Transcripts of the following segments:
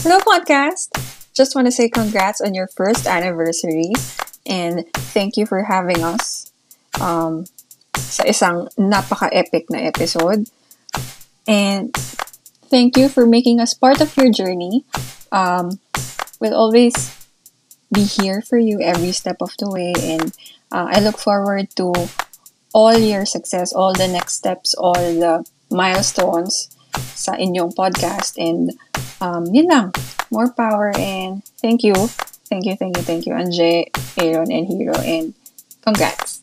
Hello, podcast! Just want to say congrats on your first anniversary and thank you for having us um, sa isang napaka-epic na episode. And thank you for making us part of your journey. Um, we'll always be here for you every step of the way and uh, I look forward to all your success, all the next steps, all the milestones sa inyong podcast. And um, yun lang. More power and thank you. Thank you, thank you, thank you, Anje, Aaron, and Hero. And congrats.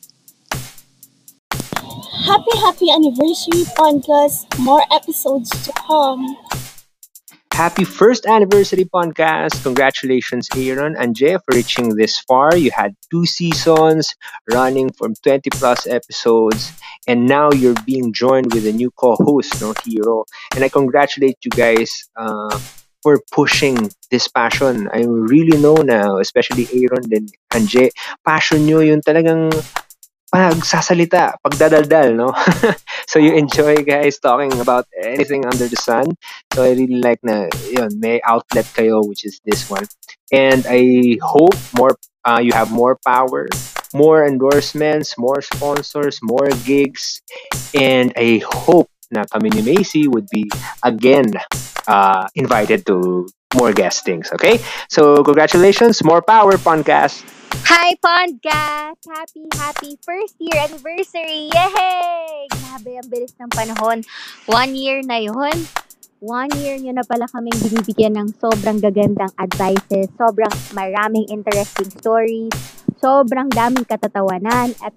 Happy, happy anniversary, podcast. More episodes to come. Happy first anniversary podcast. Congratulations, Aaron and Jay, for reaching this far. You had two seasons running from 20 plus episodes, and now you're being joined with a new co host, no hero. And I congratulate you guys uh, for pushing this passion. I really know now, especially Aaron and Jay, passion nyo yung talagang pagsasalita, pagdadaldal, no? so you enjoy guys talking about anything under the sun. So I really like na yun, may outlet kayo which is this one. And I hope more uh, you have more power, more endorsements, more sponsors, more gigs, and I hope na kami ni Macy would be again uh, invited to more guestings. Okay? So congratulations, more power podcast. Hi, Podcast! Happy, happy first year anniversary! Yay! Grabe, ang bilis ng panahon. One year na yun. One year nyo na pala kaming binibigyan ng sobrang gagandang advices, sobrang maraming interesting stories, sobrang daming katatawanan, at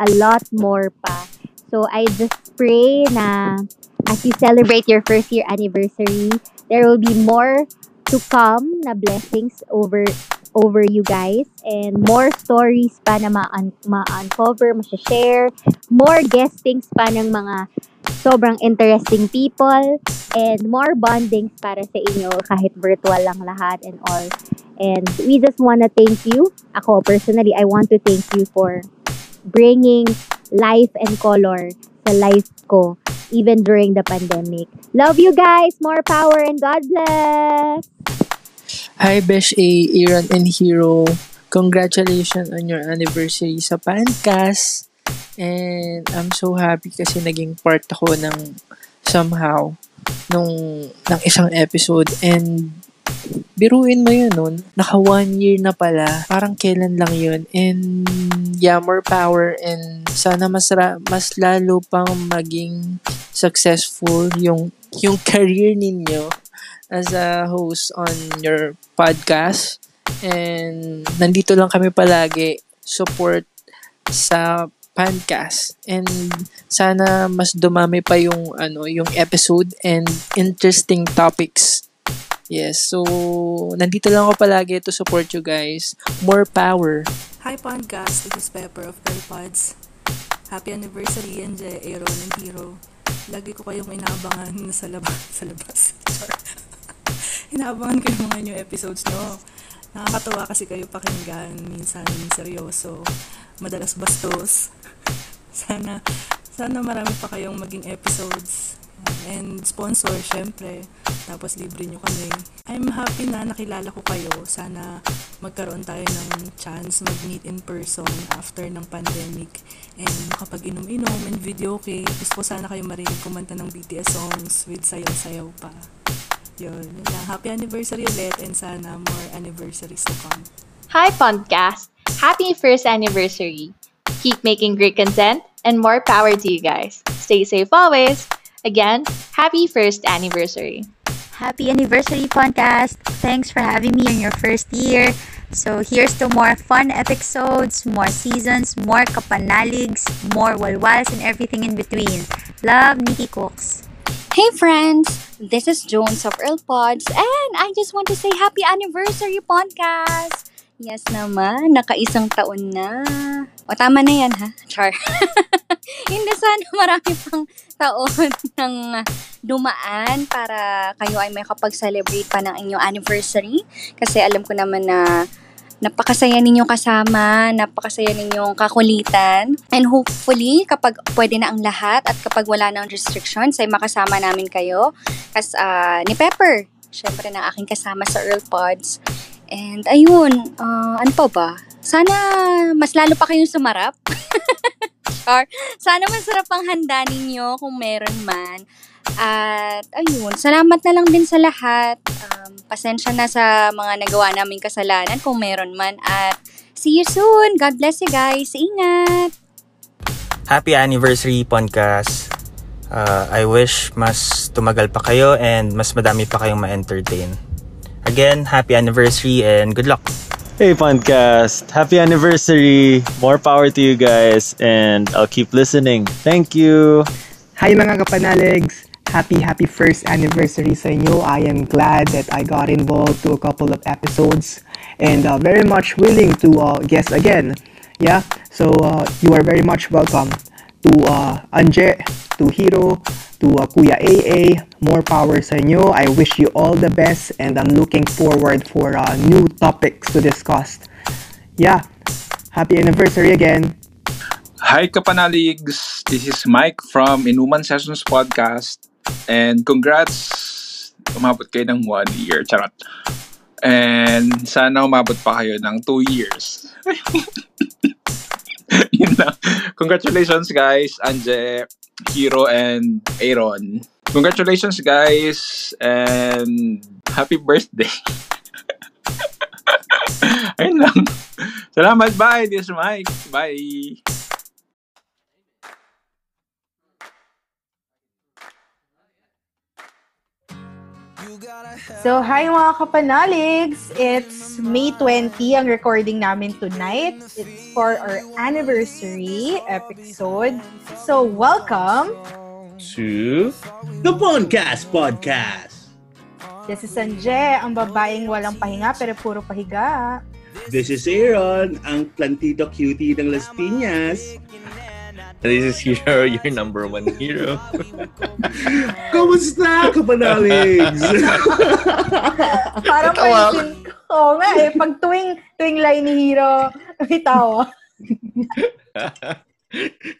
a lot more pa. So, I just pray na as you celebrate your first year anniversary, there will be more to come na blessings over over you guys and more stories pa na ma-uncover, ma-share, more guestings pa ng mga sobrang interesting people and more bondings para sa inyo kahit virtual lang lahat and all. And we just want to thank you. Ako personally, I want to thank you for bringing life and color sa life ko even during the pandemic. Love you guys! More power and God bless! Hi, Besh A, Aaron and Hero. Congratulations on your anniversary sa Pancast. And I'm so happy kasi naging part ako ng somehow nung ng isang episode and biruin mo yun nun, naka one year na pala, parang kailan lang yun, and yeah, more power, and sana mas, ra- mas lalo pang maging successful yung, yung career ninyo as a host on your podcast. And nandito lang kami palagi support sa podcast and sana mas dumami pa yung ano yung episode and interesting topics. Yes, so nandito lang ako palagi to support you guys. More power. Hi podcast, this is Pepper of Pods. Happy anniversary NJ, Aaron and Hero. Lagi ko kayong inaabangan sa labas. Sa labas. inaabangan ko yung mga new episodes nyo. Nakakatawa kasi kayo pakinggan, minsan seryoso, madalas bastos. Sana, sana marami pa kayong maging episodes. And sponsor, syempre. Tapos libre nyo kami. I'm happy na nakilala ko kayo. Sana magkaroon tayo ng chance mag-meet in person after ng pandemic. And makapag-inom-inom and video okay. Gusto ko sana kayo marinig kumanta ng BTS songs with sayaw-sayaw pa. Yun. Happy anniversary ulit and sana more anniversaries to come. Hi, podcast! Happy first anniversary! Keep making great content and more power to you guys. Stay safe always! Again, happy first anniversary! Happy anniversary, podcast! Thanks for having me in your first year. So here's to more fun episodes, more seasons, more kapanaligs, more walwals, and everything in between. Love, Nikki Cooks. Hey friends, this is Jones of Earl Pods and I just want to say happy anniversary podcast! Yes naman, nakaisang taon na. O tama na yan ha, Char. Hindi sana marami pang taon ng dumaan para kayo ay may kapag-celebrate pa ng inyong anniversary. Kasi alam ko naman na napakasaya ninyong kasama, napakasaya ninyong kakulitan. And hopefully, kapag pwede na ang lahat at kapag wala nang restrictions, ay makasama namin kayo. As uh, ni Pepper, syempre ng aking kasama sa Earl Pods. And ayun, ah, ano pa ba? Sana mas lalo pa kayong sumarap. Char. Sana masarap ang handa ninyo kung meron man. At ayun, salamat na lang din sa lahat. Um, pasensya na sa mga nagawa naming kasalanan kung meron man. At see you soon. God bless you guys. Ingat! Happy anniversary, Podcast. Uh, I wish mas tumagal pa kayo and mas madami pa kayong ma-entertain. Again, happy anniversary and good luck. Hey, Podcast. Happy anniversary. More power to you guys, and I'll keep listening. Thank you. Hi mga kapanalegs! Happy, happy first anniversary sa inyo. I am glad that I got involved to a couple of episodes and uh, very much willing to uh, guest again. Yeah, so uh, you are very much welcome to uh, Anje, to Hiro, to uh, Kuya AA. More power sa inyo. I wish you all the best and I'm looking forward for uh, new topics to discuss. Yeah, happy anniversary again. Hi Kapanaligs! This is Mike from Inuman Sessions Podcast. And congrats! Umabot kayo ng one year. Charot. And sana umabot pa kayo ng two years. Congratulations guys, Anje, Hiro, and Aaron. Congratulations guys, and happy birthday. Ayun lang. Salamat, bye. This is Mike. Bye. So, hi mga kapanaligs! It's May 20 ang recording namin tonight. It's for our anniversary episode. So, welcome! to the Podcast Podcast. This is Anje, ang babaeng walang pahinga pero puro pahiga. This is Aaron, ang plantito cutie ng Las Piñas. This is Hero, your number one hero. Kamusta, kapanaligs? Parang pansin ko Oo nga eh, pag tuwing, tuwing line ni Hiro, may tawa.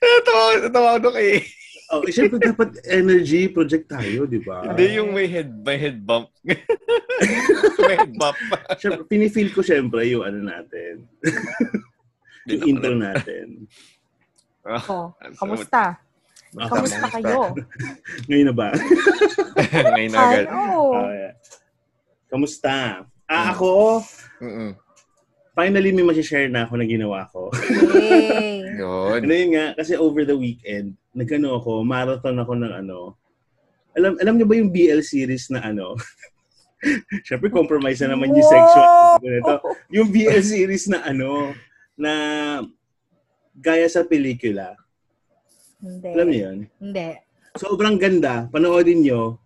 Natawa, natawa ako kay... Oh, syempre dapat energy project tayo, di ba? Hindi yung may head, may head bump. may head bump. Syempre, pinifeel ko syempre yung ano natin. yung intro natin. Oh, kamusta? Ah, Kamusta kayo? Ngayon na ba? Ngayon na agad. Oh, yeah. Kamusta? Ah, ako, Mm-mm. finally may masishare na ako na ginawa ko. Yay! Yun. ano yun nga, kasi over the weekend, nagano ako, marathon ako ng ano, alam alam niyo ba yung BL series na ano? Siyempre, compromise na naman yung. Ito. Yung BL series na ano, na gaya sa pelikula. Hindi. Alam niyo yun? Hindi. Sobrang ganda. Panoodin nyo.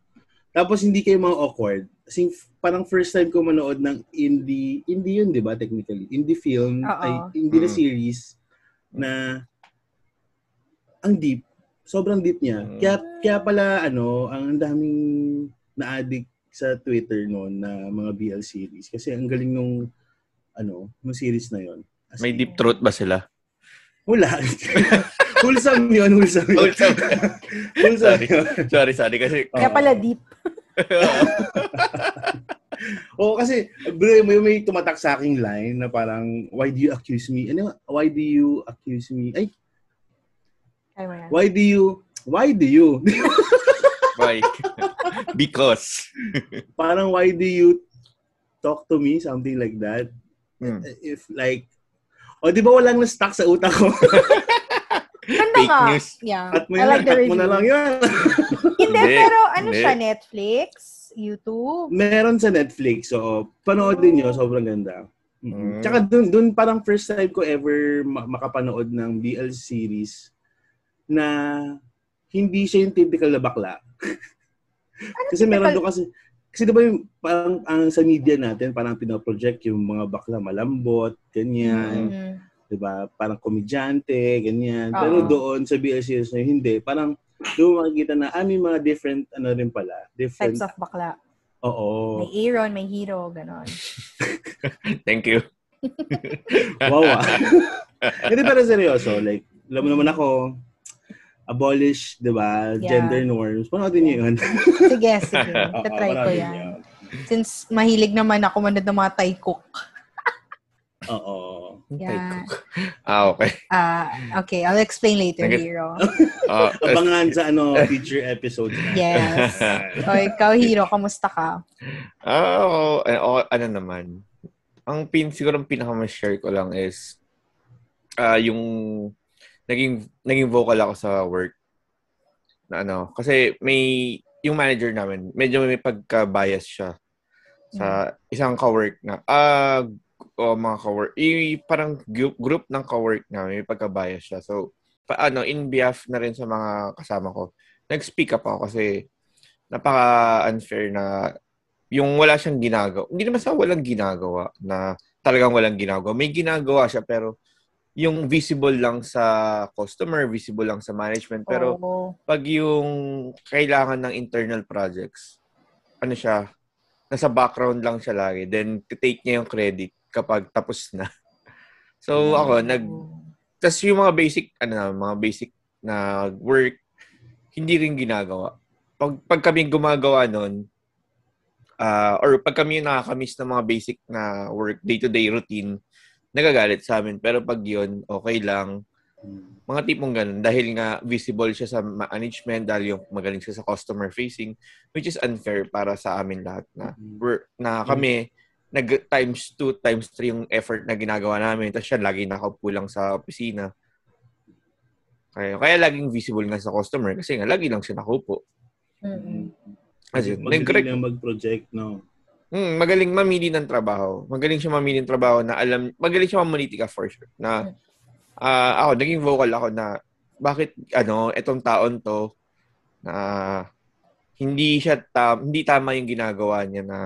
Tapos hindi kayo mga awkward. Kasi parang first time ko manood ng indie, indie yun, di ba, technically? Indie film, ay, indie na Mm. series na ang deep. Sobrang deep niya. Kaya, kaya pala, ano, ang daming na-addict sa Twitter noon na mga BL series. Kasi ang galing nung, ano, nung series na yon. May deep throat ba sila? Wala. wholesome yun, wholesome yun. Wholesome. wholesome sorry. yun. sorry, sorry. Kasi, Kaya pala deep. Oo, kasi bro, may, may tumatak sa aking line na parang, why do you accuse me? Ano, why do you accuse me? Ay, why do you, why do you? why? Because. parang, why do you talk to me? Something like that. Hmm. If like, o di ba walang na-stuck sa utak ko? Ganda Fake nga. news. Yeah. At mo I yun, like the cut mo na lang yun. Hindi, Hindi. pero ano Hindi. siya, Netflix? YouTube? Meron sa Netflix, so panoodin nyo, sobrang ganda. Mm. Tsaka dun, dun parang first time ko ever ma- makapanood ng BL series na hindi siya yung typical na bakla. kasi meron doon kasi kasi 'di ba yung parang ang sa media natin parang pinoproject yung mga bakla malambot, ganyan, Mhm. 'di ba? Parang komedyante, ganyan. Oo. Pero doon sa BL series na hindi, parang doon makikita na ah, may mga different ano rin pala, different. Types of bakla. Oo. May Aaron, may Hero, ganon. Thank you. wow ah. Hindi pero seryoso, like, alam mo naman ako, abolish, di ba, Yeah. gender norms. Panoodin niyo yun. Sige, sige. Oo, Tatry ko yan. niyo. Since mahilig naman ako manood ng mga Thai cook. Oo. Yeah. Ah, okay. Ah, okay, I'll explain later, Nag- Hero. Ah, Abangan sa ano future episodes. Yes. o, ikaw, Hero, kamusta ka? Ah, ako, eh, ako, ano naman. Ang pin, siguro ang pinaka-share ko lang is ah yung naging naging vocal ako sa work na ano kasi may yung manager namin medyo may pagka-bias siya sa isang ka-work na ah o mga ka-work i, parang group, group ng ka-work namin may pagka-bias siya so paano in behalf na rin sa mga kasama ko nag-speak up ako kasi napaka-unfair na yung wala siyang ginagawa. Hindi naman sa walang ginagawa na talagang walang ginagawa. May ginagawa siya pero yung visible lang sa customer, visible lang sa management. Pero Oo. pag yung kailangan ng internal projects, ano siya, nasa background lang siya lagi. Then, take niya yung credit kapag tapos na. So, ako, nag... Tapos yung mga basic, ano na, mga basic na work, hindi rin ginagawa. Pag, pag kami gumagawa nun, ah, or pag kami yung nakakamiss ng mga basic na work, day-to-day routine, nagagalit sa amin. Pero pag yun, okay lang. Mga tipong ganun. Dahil nga visible siya sa management, dahil yung magaling siya sa customer facing, which is unfair para sa amin lahat na, we're, na kami, nag times 2, times 3 yung effort na ginagawa namin. Tapos siya lagi nakaupo lang sa opisina. Kaya, kaya laging visible nga sa customer kasi nga lagi lang siya nakaupo. Kasi, Magaling na mag-project, no? Mm, magaling mamili ng trabaho. Magaling siya mamili ng trabaho na alam, magaling siya mamanitika for sure. Na ah, ako naging vocal ako na bakit ano, etong taon to na hindi siya tam, hindi tama yung ginagawa niya na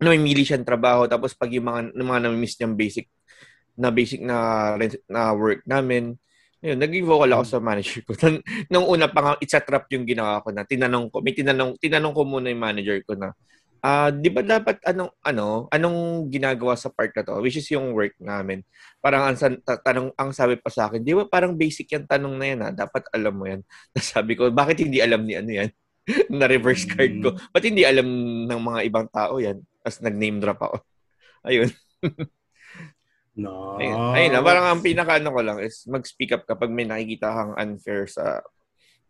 namimili siyang trabaho tapos pag yung mga yung mga namimiss niyang basic na basic na na work namin Ayun, naging vocal ako sa manager ko. Nung- Nung una pa nga, it's a trap yung ginawa ko na tinanong ko, may tinanong, tinanong ko muna yung manager ko na, ah, di ba dapat anong, ano, anong ginagawa sa part na to, which is yung work namin. Parang ang, ta- tanong, ang sabi pa sa akin, di ba parang basic yung tanong na yan, ha? dapat alam mo yan. Sabi ko, bakit hindi alam ni ano yan? na reverse card ko. Ba't hindi alam ng mga ibang tao yan? Tapos nag-name drop ako. Ayun. No. Ayun, ayun lang. Parang ang pinaka ano ko lang is mag-speak up kapag may nakikita kang unfair sa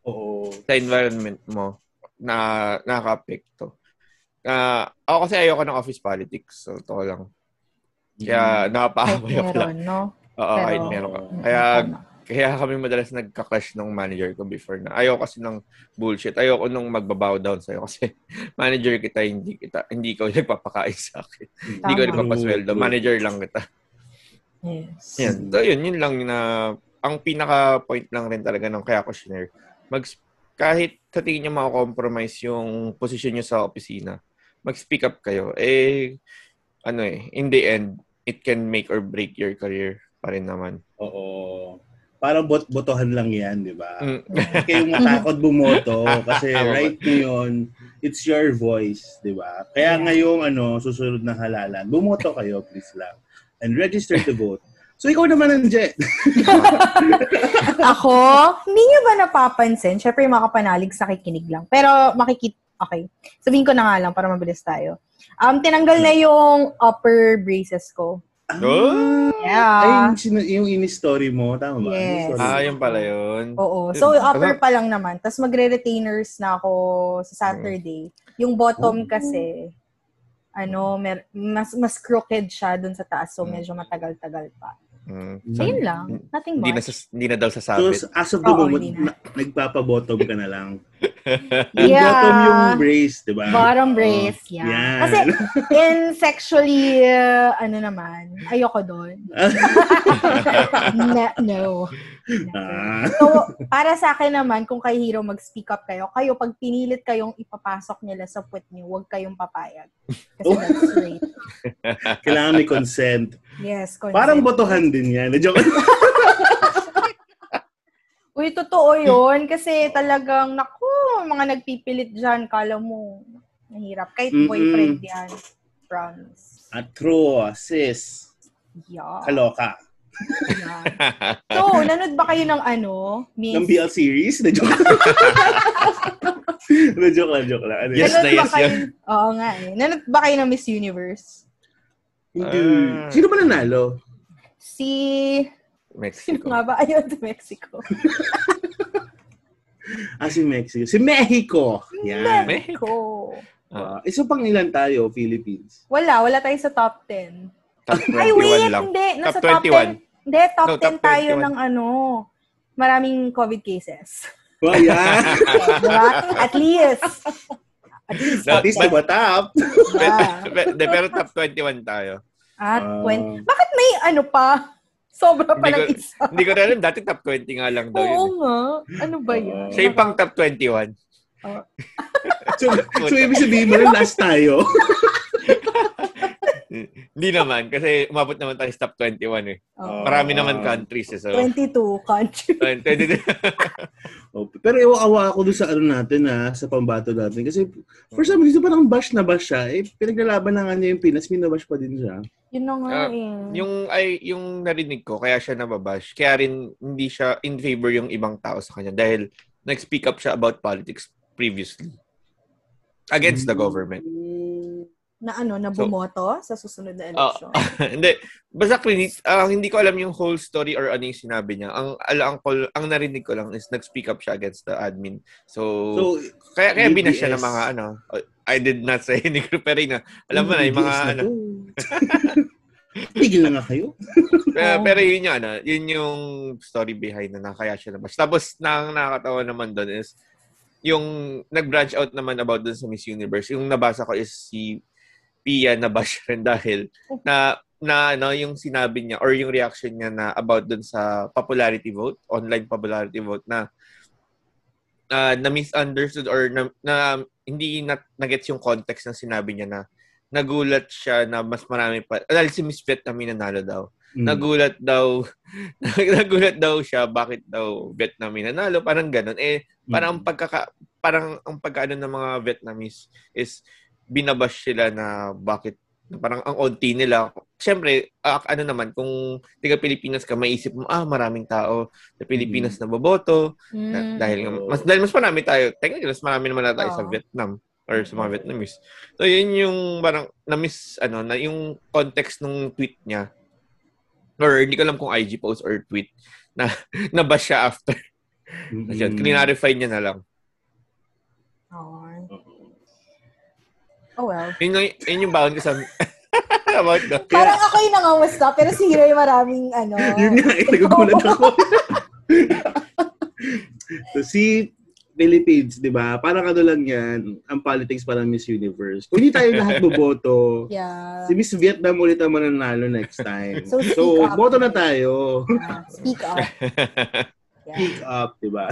Oo. sa environment mo na nakaka-apekto. Ah, ako kasi ayoko ng office politics. So, to lang. Kaya nakapahaway ako lang. Meron, no? Oo, Pero- kahit meron ka. Kaya, kaya kami madalas nagka-clash ng manager ko before na ayoko kasi ng bullshit. Ayoko nung magbabow down sa'yo kasi manager kita, hindi kita, hindi ko nagpapakain sa akin. Hindi ko nagpapasweldo. Manager lang kita. Yes. Yan. So, yun, yun lang na, ang pinaka-point lang rin talaga ng kaya ko share. Mag, kahit sa tingin nyo makakompromise yung position nyo sa opisina, mag-speak up kayo. Eh, ano eh, in the end, it can make or break your career pa rin naman. Oo. Parang bot botohan lang yan, di ba? Mm. Kayong matakot bumoto kasi right ngayon, it's your voice, di ba? Kaya ngayong ano, susunod na halalan, bumoto kayo, please lang. And register to vote. So ikaw naman, Anje. Ako, hindi niyo ba napapansin? Siyempre, yung mga kapanalig sa kikinig lang. Pero makikita, okay. Sabihin ko na nga lang para mabilis tayo. Um, tinanggal na yung upper braces ko. Oh! Yeah. Ay, yung, yung ini-story mo, tama ba? Yes. Story Ah, yun pala yun. Oo. So, upper pa lang naman. Tapos magre-retainers na ako sa Saturday. Yung bottom kasi, ano, mer- mas mas crooked siya dun sa taas. So, medyo matagal-tagal pa. Mm. So, yun lang. Nothing Hindi na, much. hindi na daw So, sasabit. as of the Oo, moment, na. na, nagpapa-bottom ka na lang. Yeah. bottom yung brace, di ba? Bottom brace, Oo. yeah. Yan. Kasi, in sexually, uh, ano naman, ayoko doon. No. Ah. So, para sa akin naman, kung kay Hero mag-speak up kayo, kayo, pag pinilit kayong ipapasok nila sa puwet niyo, huwag kayong papayag. Kasi Oh. that's rape. Kailangan may consent. Yes, consent. Parang botohan din yan. Joke. Uy, totoo yun. Kasi talagang, naku, mga nagpipilit dyan, kala mo, nahirap. Kahit Mm-mm. boyfriend yan. Promise. Atro, sis. Yeah. Kaloka. So, nanood ba kayo ng ano? Miss? Ng BL series? Na joke. No, joke lang, joke lang. Ano Yes na yes kayo, yun. Oo nga eh. Nanood ba kayo ng Miss Universe? Hindi. Ah. Sino ba nanalo? Si... Sino Mexico. nga ba? Ayun, si Mexico. Ah, si Mexico. Si Mexico! Yan. Mexico. Wow. Isa pang ilan tayo, Philippines? Wala, wala tayo sa top 10. Top 21 Ay, wait, lang. hindi. Nasa top top, 10. 21. Hindi, top No, 10 top tayo 21. ng ano, maraming COVID cases. Yan. diba? At least. At least. No, At least diba top? Yeah. Pero top 21 tayo. At Ah. 20. Bakit may ano pa? Sobra pa ng isa. Hindi ko na alam, dati top 20 nga lang daw Oo yun. nga. Ano ba yun? Siya yung pang top 21. So, so ibig sabihin mo last tayo. Hindi naman, kasi umabot naman tayo sa top 21 eh. Oo. Marami naman countries eh. So, 22 country. 22. Oh, pero iwa-awa ako doon sa ano natin ha, sa pambato natin. Kasi for some reason parang bash na bash siya. Eh, pinaglalaban na nga niya yung Pinas, minabash pa din siya. Yun na nga Ah, eh. yung ay yung narinig ko kaya siya nababash kaya rin hindi siya in favor yung ibang tao sa kanya dahil nag-speak up siya about politics previously against the government Na ano, na So- bumoto sa susunod na election. hindi basta clinic ah, hindi ko alam yung whole story or ano yung sinabi niya ang ala ang, call, ang narinig ko lang is nag-speak up siya against the admin so, So, kaya kaya binash siya ng mga ano I did not say ni Gruperina alam mo na yung mga ano. Tigil na nga kayo. pero, pero yun yung ano, yun yung story behind na nakaya siya naman. Tapos, nang nakakatawa naman doon is, yung nag-branch out naman about doon sa Miss Universe, yung nabasa ko is si Pia na bash rin dahil na na ano yung sinabi niya or yung reaction niya na about doon sa popularity vote, online popularity vote na ah, na misunderstood or na, na hindi na nagets yung context ng sinabi niya na nagulat siya na mas marami pa dahil si Miss Vietnam yung nanalo daw. Mm. Nagulat daw nagulat daw siya bakit daw Vietnam yung nanalo parang ganun eh parang ang pagkaka parang ang pagkaano ng mga Vietnamese is binabash sila na bakit na parang ang onti nila. Siyempre, ah, ano naman, kung tiga Pilipinas ka, maisip mo, ah, maraming tao sa Pilipinas na boboto. Mm. Na, dahil, mas, dahil mas marami tayo, technically, mas marami naman na tayo sa Oo. Vietnam or sa mga Vietnamese. So, yun yung parang na-miss, ano, na yung context ng tweet niya. Or hindi ko alam kung IG post or tweet na nabash siya after. Mm. Yun, Clarify niya na lang. Oo. Oh well. Yun, yung- yun yung baon ko sa... about the... Parang ako yung nangangusta, pero si Hiro yung maraming ano. Yun nga, eh, nagugulat ako. so, si Philippines, di ba? Parang ano lang yan, ang politics parang Miss Universe. Kung hindi tayo lahat boboto, Yeah. si Miss Vietnam ulit ang mananalo next time. So, So, up. boto na tayo. Speak up. Speak up, di ba?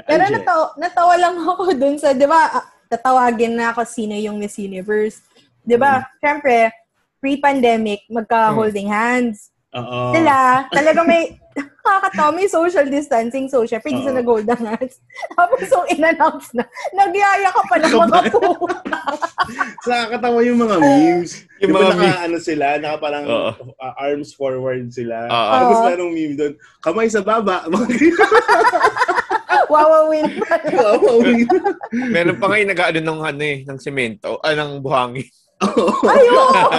Pero Anje. natawa, natawa lang ako dun sa, di ba, tatawagin na ako sino yung Miss Universe. Di ba, syempre, pre-pandemic, magka-holding hands. Oo. Sila, talaga may, nakakatawa, may social distancing, so syempre, hindi Oo. sila nag-holding hands. Tapos, so, in-announce na, nagyaya ka pa ng mga puta. Sa nakakatawa yung mga memes. Yung mga naka, ano sila, naka parang Oo. uh, arms forward sila. Oo. Tapos Oo. merong meme doon, kamay sa baba. Wawawin pa. Wawawin. Meron pa ngayon nag-ano ng ano eh, ng semento, ah, ng buhangin. Ayun!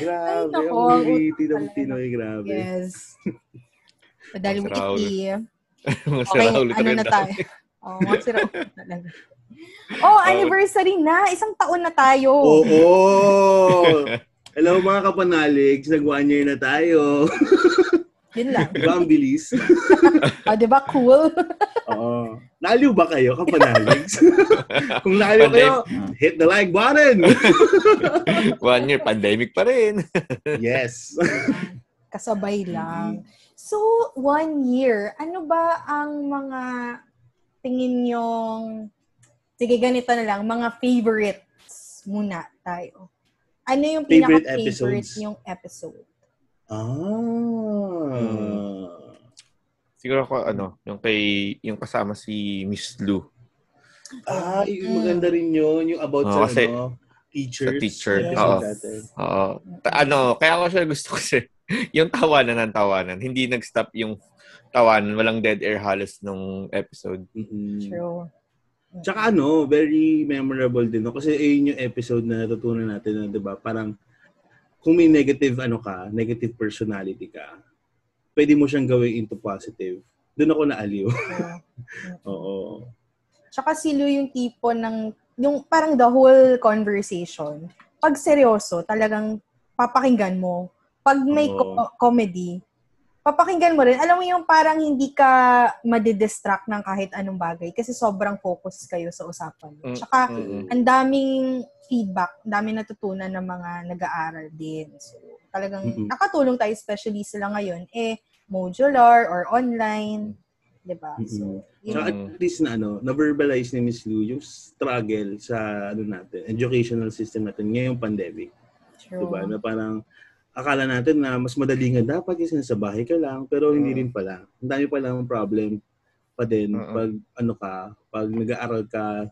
Grabe, nako, ang ang witty ng Pinoy, grabe. Yes. Raul. witty. Mga Okay, sira ulit ano rin na tayo? Oh, mga sira ulo talaga. Oh, anniversary na. Isang taon na tayo. Oo. Hello mga kapanalig, nag one year na tayo. Yun lang. Di ba ang bilis? Oh, di ba? Cool. Oo. Naaliw ba kayo, kapanalig? Kung naaliw kayo, hit the like button! One year, pandemic pa rin. yes. Kasabay lang. So, one year, ano ba ang mga tingin yung, sige ganito na lang, mga favorites muna tayo. Ano yung Favorite pinaka-favorite episodes? yung episode? Ah. Siguro ako, ano, yung kay, yung kasama si Miss Lou. Ah, yung maganda rin yun. Yung about Oo, sa, kasi- ano, teachers. Sa teacher. Oo. Oo. Ta- ano, kaya ako siya gusto kasi yung tawanan ng tawanan. Hindi nag-stop yung tawanan. Walang dead air halos nung episode. True. Tsaka ano, very memorable din. No? Kasi ayun yung episode na natutunan natin na, di ba? Parang kung may negative ano ka, negative personality ka, pwede mo siyang gawin into positive. Doon ako naaliw. Oo. Tsaka si Lou yung tipo ng, yung parang the whole conversation, pag seryoso, talagang papakinggan mo. Pag may Oo. co- comedy, papakinggan mo rin. Alam mo yung parang hindi ka madidistract ng kahit anong bagay kasi sobrang focus kayo sa usapan. Mm, Tsaka, mm-mm. ang daming feedback, ang daming natutunan ng mga nag-aaral din. So, talagang Mm-mm. nakatulong tayo, especially sila ngayon, eh, modular or online. 'di ba? So, yun. At least na ano, na-verbalize ni Miss Lou yung struggle sa ano natin, educational system natin ngayong pandemic. True. Diba? Na parang akala natin na mas madali nga dapat kasi nasa bahay ka lang, pero hindi rin pala. Ang dami pa lang problem pa din pag ano ka, pag nag-aaral ka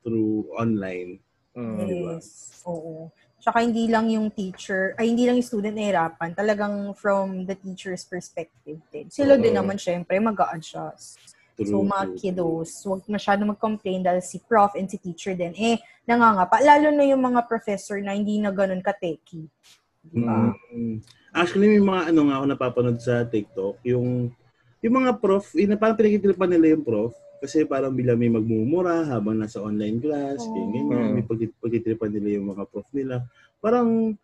through online. Diba? Yes. Oo. Tsaka hindi lang yung teacher, ay hindi lang yung student nahirapan, talagang from the teacher's perspective din. Sila din Oo. naman syempre mag adjust So True, mga true, kiddos, huwag masyado mag-complain dahil si prof and si teacher din, eh, nangangapa. Lalo na yung mga professor na hindi na ganun ka-techy. Diba? Mm. Actually, may mga ano nga ako napapanood sa TikTok, yung yung mga prof, yun, na parang pinagtitilipan nila yung prof kasi parang bila may magmumura habang nasa online class, ganyan, ganyan. Mm. May pagtit- pagtitilipan nila yung mga prof nila. Parang,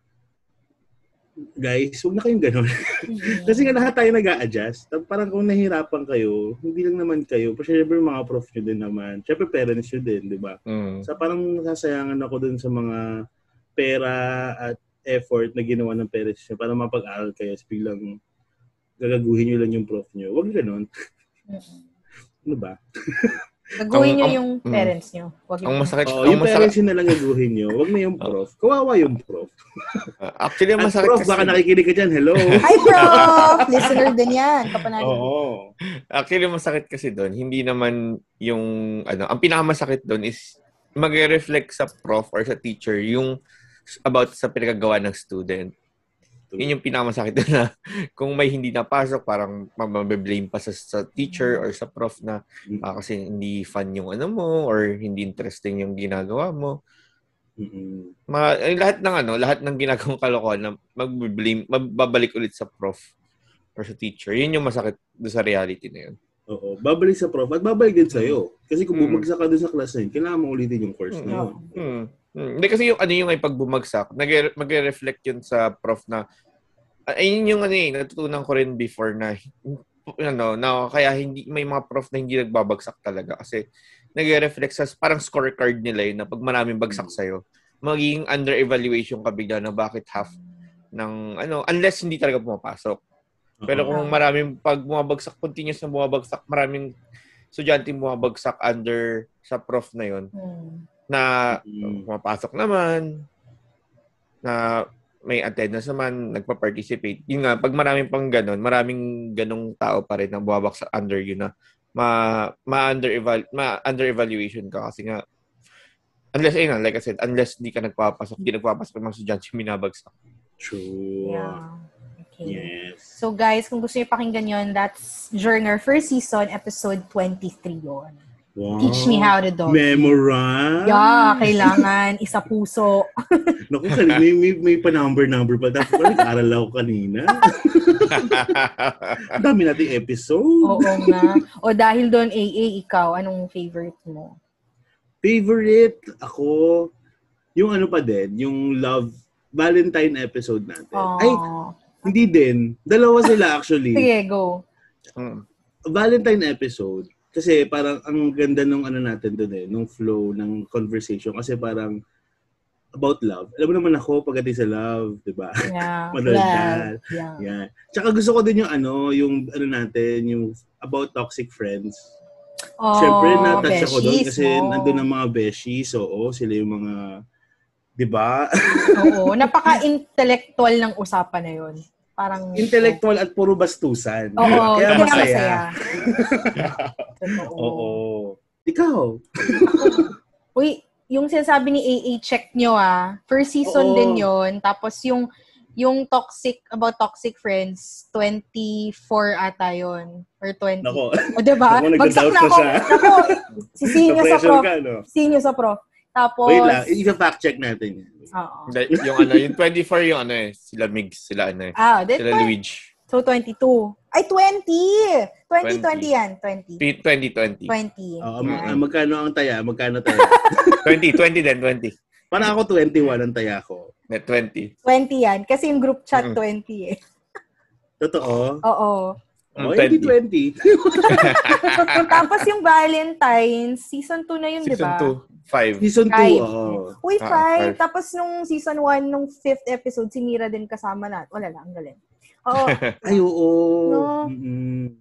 guys, huwag na kayong gano'n. kasi nga lahat tayo nag adjust Parang kung nahihirapan kayo, hindi lang naman kayo. Pero syempre mga prof nyo din naman. Syempre parents nyo din, di ba? Mm. So parang nasasayangan ako dun sa mga pera at effort na ginawa ng parents nyo para mapag-aral kayo. Tapos biglang gagaguhin nyo lang yung prof nyo. Huwag ganon. ano ba? Gagawin nyo Ang- yung mm. parents nyo. Wag Ang yung- masakit, Oo, ang yung masakit, parents nyo na lang gagaguhin nyo. Huwag na yung prof. Kawawa yung prof. actually, ang At masakit prof, kasi, baka nakikinig ka dyan. Hello. Hi, prof! Listener din yan. Kapanalig. Oo. actually, ang masakit kasi doon, hindi naman yung, ano, ang pinakamasakit doon is magre-reflect sa prof or sa teacher yung about sa pinagagawa ng student. Yun yung pinakamasakit doon na kung may hindi napasok, parang mabablame pa sa, sa teacher or sa prof na ah, kasi hindi fun yung ano mo or hindi interesting yung ginagawa mo. Ma, eh, lahat ng ano, lahat ng ginagawang kalokohan na magbe-blame, mababalik ulit sa prof or sa teacher. Yun yung masakit doon sa reality na yun. Oo. Babalik sa prof at babalik din sa'yo. Kasi kung Mm. bumagsak ka dun sa class na yun, kailangan mo ulitin yung course na yun. Hmm. Hmm. Hindi kasi yung ano yung ay pag bumagsak, nag- magre-reflect yun sa prof na ah, ayun yung ano eh, natutunan ko rin before na ano, na kaya hindi may mga prof na hindi nagbabagsak talaga kasi nagre-reflect sa parang scorecard nila yun na pag maraming bagsak sa'yo, magiging under evaluation ka bigla na bakit half ng ano unless hindi talaga pumapasok. Pero kung maraming pag bumabagsak continuous na bumabagsak, maraming estudyante bumabagsak under sa prof na yon Hmm. Na pumapasok naman, na may attendance naman, nagpa-participate. Yun nga, pag maraming pang ganon, maraming ganong tao pa rin na bumabagsak under yun na ma, ma-under eval, ma-under evaluation ka kasi nga unless ayun nga, like I said, unless hindi ka nagpapasok, hindi nagpapasok ng mga estudyante yung binabagsak. True. Yeah. Okay. Yes. So guys, kung gusto niyo pakinggan yun, that's during our first season, episode 23 yon. Wow. Teach me how to dog. Memorize. Yeah, kailangan. Isa puso. Naku, kanina, may, may, may pa-number-number pa. Dapat pala nag-aral ako kanina. Ang dami nating episode. Oo nga. O dahil doon, AA, ikaw, anong favorite mo? Favorite, ako, yung ano pa din, yung love, Valentine episode natin. Aww. Ay, hindi din. Dalawa sila actually. Sige, go. Valentine episode, kasi parang ang ganda nung ano natin doon eh, nung flow ng conversation. Kasi parang about love. Alam mo naman ako pagdating sa love, di ba? Yeah. Madaldal. Yeah. Yan. Tsaka gusto ko din yung ano, yung ano natin, yung about toxic friends. Oh, Siyempre, na-touch ako doon kasi mo. nandun ang mga beshies. Oo, sila yung mga, di ba? Oo, napaka-intellectual ng usapan na yun. Parang... Intellectual at puro bastusan. Oo, Kaya kaya masaya. masaya. Totoo. Oo. Ikaw? Uy, yung sinasabi ni AA, check nyo ah. First season Oo. din yon Tapos yung yung toxic, about toxic friends, 24 ata yun. Or 20. Nako. O, diba? Bagsak na ako. Nako, sisihin nyo sa prof. ka, no? Sa prof. Tapos, Wait lang, i-fact check natin. Oo. Yung ano, yung 24 yung ano eh, sila Migs, sila ano eh. Ah, then sila Luigi. So, 22. Ay, 20! 20, 20 yan. 20. 20, 20. 20. Oo, mag- magkano ang taya? Magkano taya? 20, 20 din, 20. Parang ako 21 ang taya ko. Net 20. 20 yan. Kasi yung group chat, Mm. 20 eh. Totoo? Oo. Oh, hindi 20. Tapos yung Valentine's, season 2 na yun, di ba? Season 2, 5. Season 2, Five. oo. Uy, Ah, five. five. Tapos nung season 1, nung fifth episode, si Mira din kasama na. Wala lang, ang galing. Oo. Ay, oo. No. Mm-mm.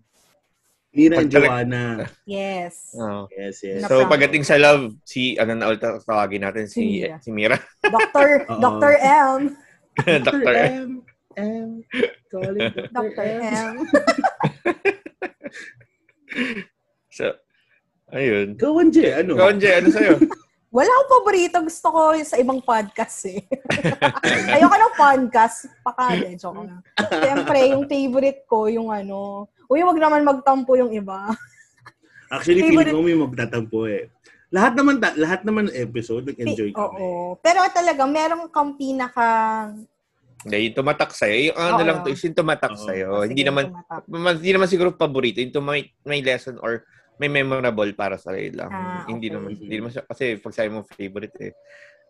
Mira and Joanna. yes. Oh. Yes, yes. So, pagdating sa love, si, ano na ulit tawagin natin, Si si, Mira. si Mira. Dr. Dr. M. Dr. M. M. Calling Dr. M. So, ayun. On, Jay. Ano? Ikaw, Jay, ano sa'yo? Wala akong paborito. Gusto ko sa ibang podcast eh. Ayoko ng podcast. Pakade, joke na. Siyempre, yung favorite ko, yung ano, uy, wag naman magtampo yung iba. Actually, Favorite- feeling ko may magtatampo eh. Lahat naman, lahat naman episode, nag-enjoy kami. Oo. Pero talaga, meron kang pinaka... Hindi, yung tumatak sa'yo. Yung ano Oo. lang to, is yung tumatak sa'yo. Hindi sige, naman, tumatak. ma- hindi naman siguro paborito. Yung tuma- may lesson or may memorable para sa lang. Ah, Hindi okay. naman, hindi naman siya, kasi pag sa'yo mo favorite eh.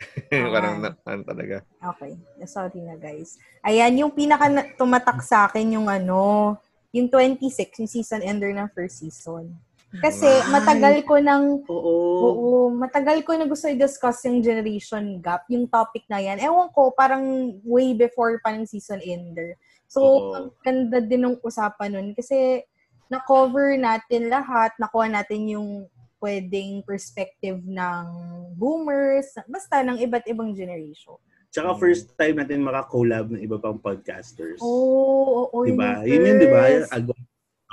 Ah. Parang na, ano talaga. Okay. Sorry na, guys. Ayan, yung pinaka na- tumatak sa akin yung ano, yung 26, yung season ender ng first season. Kasi Ay. matagal ko nang Oo. Oo, matagal ko na gusto i-discuss yung generation gap, yung topic na yan. Ewan ko, parang way before pa ng season ender. So, ang ganda din ng usapan nun kasi na-cover natin lahat, nakuha natin yung pwedeng perspective ng boomers, basta ng iba't ibang generation. Tsaka first time natin makakollab ng iba pang podcasters. Oo, oo, oo. diba? yung Yun yun, di ba? Agwat,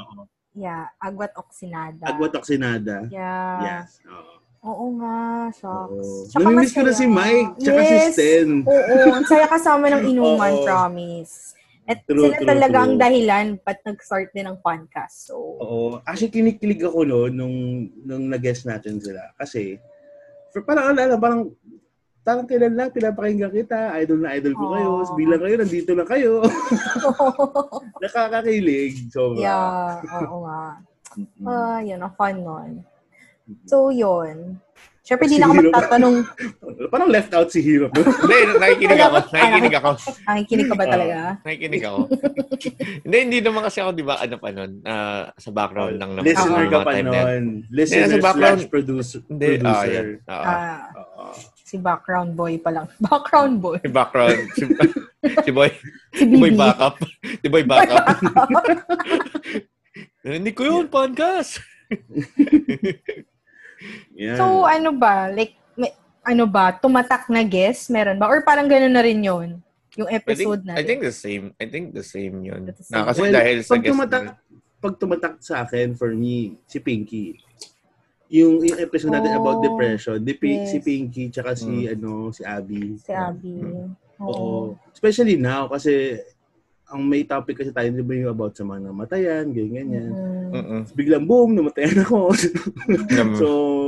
oo. Yeah, Agwat Oxinada. Agwat Oxinada. Yeah. Yes. Oo. Oo nga, shucks. Oo. Namimiss ko na si Mike, tsaka si yes. Sten. Oo, ang saya kasama ng inuman, Oo. promise. At True, sila true, talaga true. ang dahilan ba't nag-start din ng podcast. So, Oo. Actually, kinikilig ako noon nung, nung nag-guest natin sila. Kasi, for, parang, alala, parang, parang kailan lang, pinapakinggan kita, idol na idol ko kayo, Aww. bilang kayo, nandito na kayo. Nakakakilig. Sobra. yeah, oo nga. Ah, yun, ang fun nun. So, yun. Siyempre, di Si na ako magtatanong, Parang left out si Hero. Hindi, nakikinig ako. Nakikinig ako. nakikinig ka ba talaga? nakikinig ako. hindi, hindi naman kasi ako, di ba, ano pa nun, ah, sa background lang naman. Listener ka pa. Hindi, Listener slash producer. Hindi, ah, producer. yan. Oo. Ah, si background boy pa lang. Background boy. Si background. Si, si boy. Si Si boy backup. Si boy backup. Hindi ko yun, podcast. Yan. So, ano ba? Like, may, ano ba? Tumatak na guest? Meron ba? Or parang gano'n na rin yun? Yung I think, episode na I think the same. I think the same yun. the same. Na, kasi Well, dahil sa pag guest tumatak, pag tumatak sa akin, for me, si Pinky. Yung, yung episode natin Oh, about depression, di, yes. si Pinky, tsaka si, Mm. ano, si Abby. Si Abby. Oo. Oo. Especially now, kasi ang may topic kasi tayo, di ba yung about sa mga namatayan, ganyan, ganyan. Mm. Mm-mm. Biglang boom, namatayan ako. Mm. so,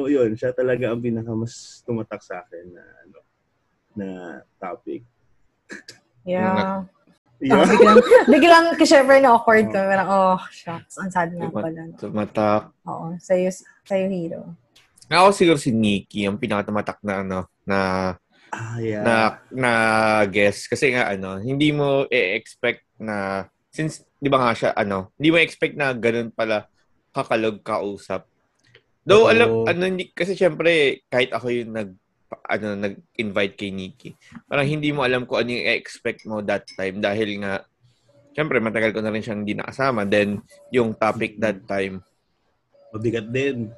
yun, siya talaga ang pinaka mas tumatak sa akin na, ano, na topic. Yeah. Yeah. Oh, biglang, biglang, syempre na awkward ka. Parang, oh, shucks. Ang sad nga pala. Tumatak. Oo. Sa'yo, sa'yo, hero. Ako siguro si Nikki, ang pinakatumatak na ano, na Ah, yeah. na na guess kasi nga ano, hindi mo i-expect na since 'di ba nga siya ano, hindi mo expect na ganun pala kakalog kausap. Though Oo. alam ano hindi kasi syempre kahit ako yung nag ano nag-invite kay Nikki. Parang hindi mo alam kung ano yung i-expect mo that time dahil nga syempre matagal ko na rin siyang hindi nakasama. Then yung topic that time Mabigat din.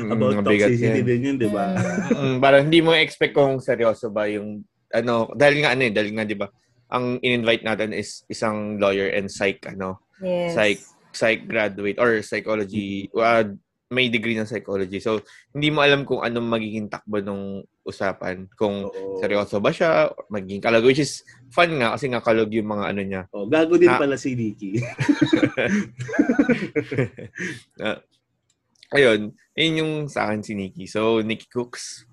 mm, about mabigat toxicity yan. din yun, di ba? Mm, parang hindi mo expect kung seryoso ba yung ano dahil nga ano eh, dahil nga 'di ba ang in-invite natin is isang lawyer and psych ano Yes. psych psych graduate or psychology uh, may degree ng psychology. So, hindi mo alam kung anong magiging takbo ng usapan. Kung Oo. seryoso ba siya, magiging kalog. Which is fun nga kasi nga kalog yung mga ano niya. Oh, gago din Na- pala si Nikki. Ah, ayun, yun yung sa akin si Nikki. So, Nikki Cooks.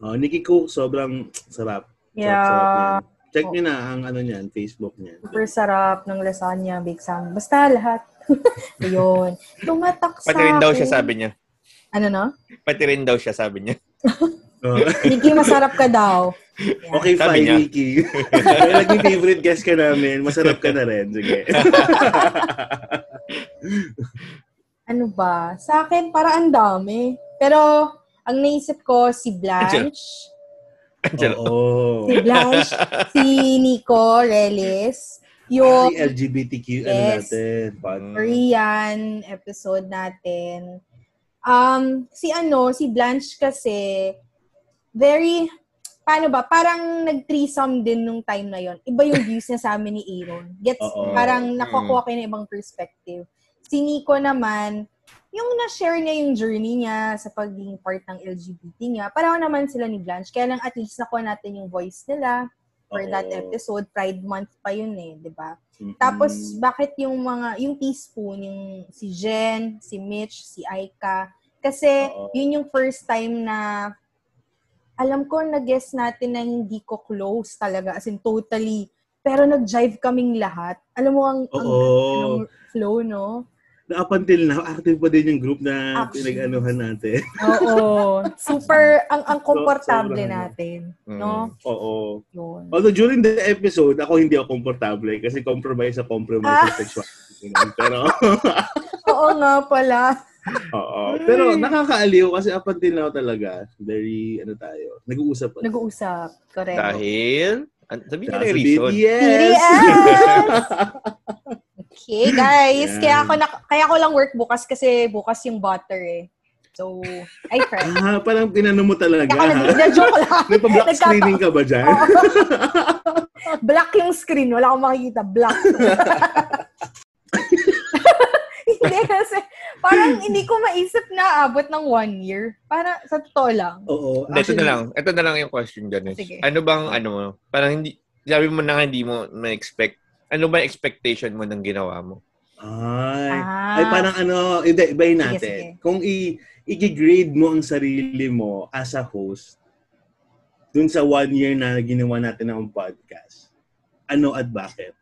Oh, Nikki Cook, sobrang sarap. Yeah. Sarap, sarap. Check niyo na ang ano niyan, Facebook niyan. Super sarap ng lasagna, Big Sam. Basta lahat. Ayun. Tumatak sa Pati rin daw siya sabi niya. Ano no? Pati rin daw siya sabi niya. Nikki, masarap ka daw. Okay, Sabi fine, niya. Nikki. Kaya naging favorite guest ka namin. Masarap ka na rin. Sige. Ano ba? Sa akin, para ang dami. Pero, ang naisip ko, si Blanche. Oo. Si Blanche, si Nico Relis, yung Si LGBTQ, ano Yes. natin. Pod. Korean episode natin. Um, si ano, si Blanche kasi, very, paano ba, parang nag-threesome din nung time na yon. Iba yung views niya sa amin ni Aaron. Gets, Oo. parang Mm. nakukuha kayo ng ibang perspective. Si Nico naman, yung na-share niya yung journey niya sa pagiging part ng LGBT niya, pareho naman sila ni Blanche. Kaya lang at least nakuha natin yung voice nila for that Oo. episode. Pride Month pa yun eh, di ba? Mm-mm. Tapos, bakit yung mga, yung teaspoon, yung si Jen, si Mitch, si Aika, kasi yun yung first time na alam ko, nag-guess natin na hindi ko close talaga, as in totally, pero nag-jive kaming lahat. Alam mo, ang, ang ang flow, no? Na up until now, active pa din yung group na Actually. pinag-anuhan natin. Oo. Super, ang, ang komportable sobrang- natin, Mm. no? Oo. Yun. Although during the episode, ako hindi ako komportable kasi compromise sa compromise Ah. sa sexuality. Pero, Oo nga pala. oo. Pero nakakaaliw kasi up until now talaga, very, ano tayo, nag-uusap pa. Nag-uusap. Correct. Dahil, an- sabihin ka na yung sa reason. BTS! Okay, guys. Yan. Kaya ako na, kaya ako lang work bukas kasi bukas yung butter eh. So, ay, friend. Ah, parang tinanong mo talaga, Ako, ha? nag- na-joke lang. Nagpa-black Nagkata- screening ka ba dyan? Black yung screen. Wala akong makikita. Black. hindi kasi, parang hindi ko maisip na abot ng one year. Para, sa totoo lang. Oo. Hindi, ito na lang. Ito na lang yung question is, Sige. Ano bang, ano mo, parang hindi, sabi mo na hindi mo ma-expect, ano ba yung expectation mo ng ginawa mo? Ay, Ah. ay parang ano, hindi, ibayin Sige, natin. sige. Kung i- i-grade mo ang sarili mo as a host dun sa one year na ginawa natin ng podcast, ano at bakit?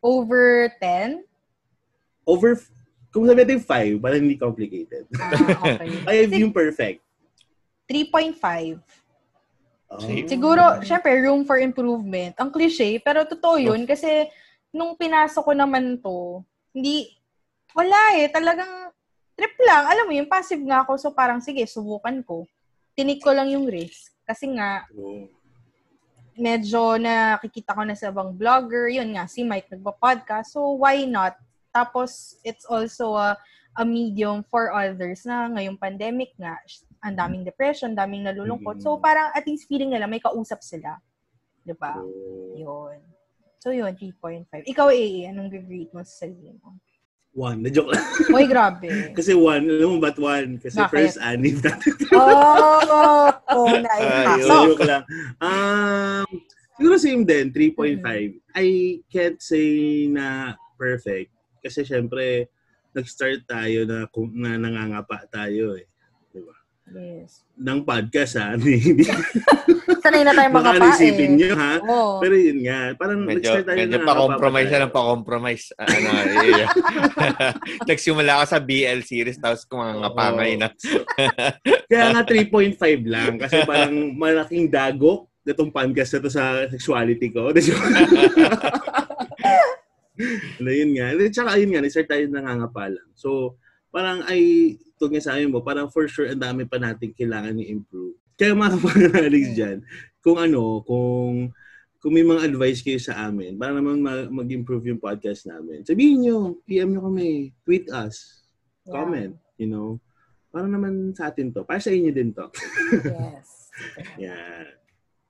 Over 10? Over, kung sabi natin five, para hindi complicated. Ah, okay. Five yung perfect. 3.5. Oh. Siguro, syempre, room for improvement. Ang cliche, pero totoo yun kasi nung pinasok ko naman to, hindi, wala eh. Talagang trip lang. Alam mo, yung passive nga ako. So parang, sige, subukan ko. Tinik ko lang yung risk. Kasi nga, medyo nakikita ko na sa ibang vlogger. Yun nga, si Mike nagpa-podcast. So why not? Tapos, it's also a, a medium for others na ngayong pandemic nga, ang daming depression, daming nalulungkot. So, parang at least feeling nila may kausap sila. Di ba? Yun. So, yun, 3.5. Ikaw, AA, anong grade mo sa sarili mo? One. Na-joke lang. Uy, grabe. Kasi one, alam mo ba't one? Kasi Bakit? first anime natin. oh, oh. Ayun. So, Joke lang. Um, siguro same din, 3.5. I can't say na perfect. Kasi syempre, nag-start tayo na, kung- na nangangapa tayo eh. Yes. Ng podcast ha. Hindi. Sanay na tayo mga Baka isipin eh. nyo ha. Oo. Pero yun nga, parang Medyo, nag-start tayo medyo na pa-compromise siya ng pa-compromise. Ah, ano, eh, Nagsimula ka sa BL series tapos kumanganga ngayon na. Kaya nga 3.5 lang kasi parang malaking dagok itong podcast na to sa sexuality ko. na yun nga. At Tsaka yun nga, nag-start tayo nangangapa lang. So, parang ay, ito nga sa amin mo, parang for sure ang dami pa natin kailangan i-improve. Kaya mga kapag-analyze dyan, kung ano, kung kung may mga advice kayo sa amin, para naman ma- mag-improve yung podcast namin, sabihin nyo, PM nyo kami, tweet us, Yeah. comment, you know. Para naman sa atin to. Para sa inyo din to. Yes. yeah.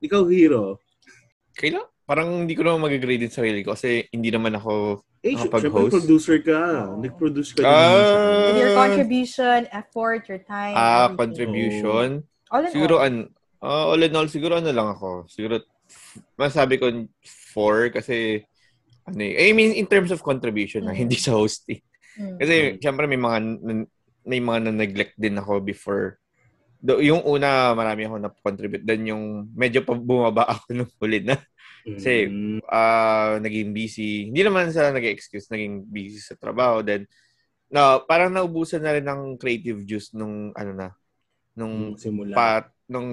Ikaw, hero. Kailan? Parang hindi ko naman mag-grade din sarili ko kasi hindi naman ako Eh, nakapag-host. producer ka. Nag-produce ka din. Ah. With your contribution, effort, your time, Ah, everything. contribution. All in siguro all. an ah, all in all siguro ano lang ako. Siguro masabi ko four kasi ano eh, I mean in terms of contribution na Mm. hindi sa hosting. Mm. Kasi syempre may mga may mga na-neglect din ako before. Do, yung una marami ako na-contribute then yung medyo pa bumaba ako nung huli na. Kasi ah naging busy. Hindi naman sa nag-excuse, naging busy sa trabaho then na parang naubusan na rin ng creative juice nung ano na nung simula. pat nung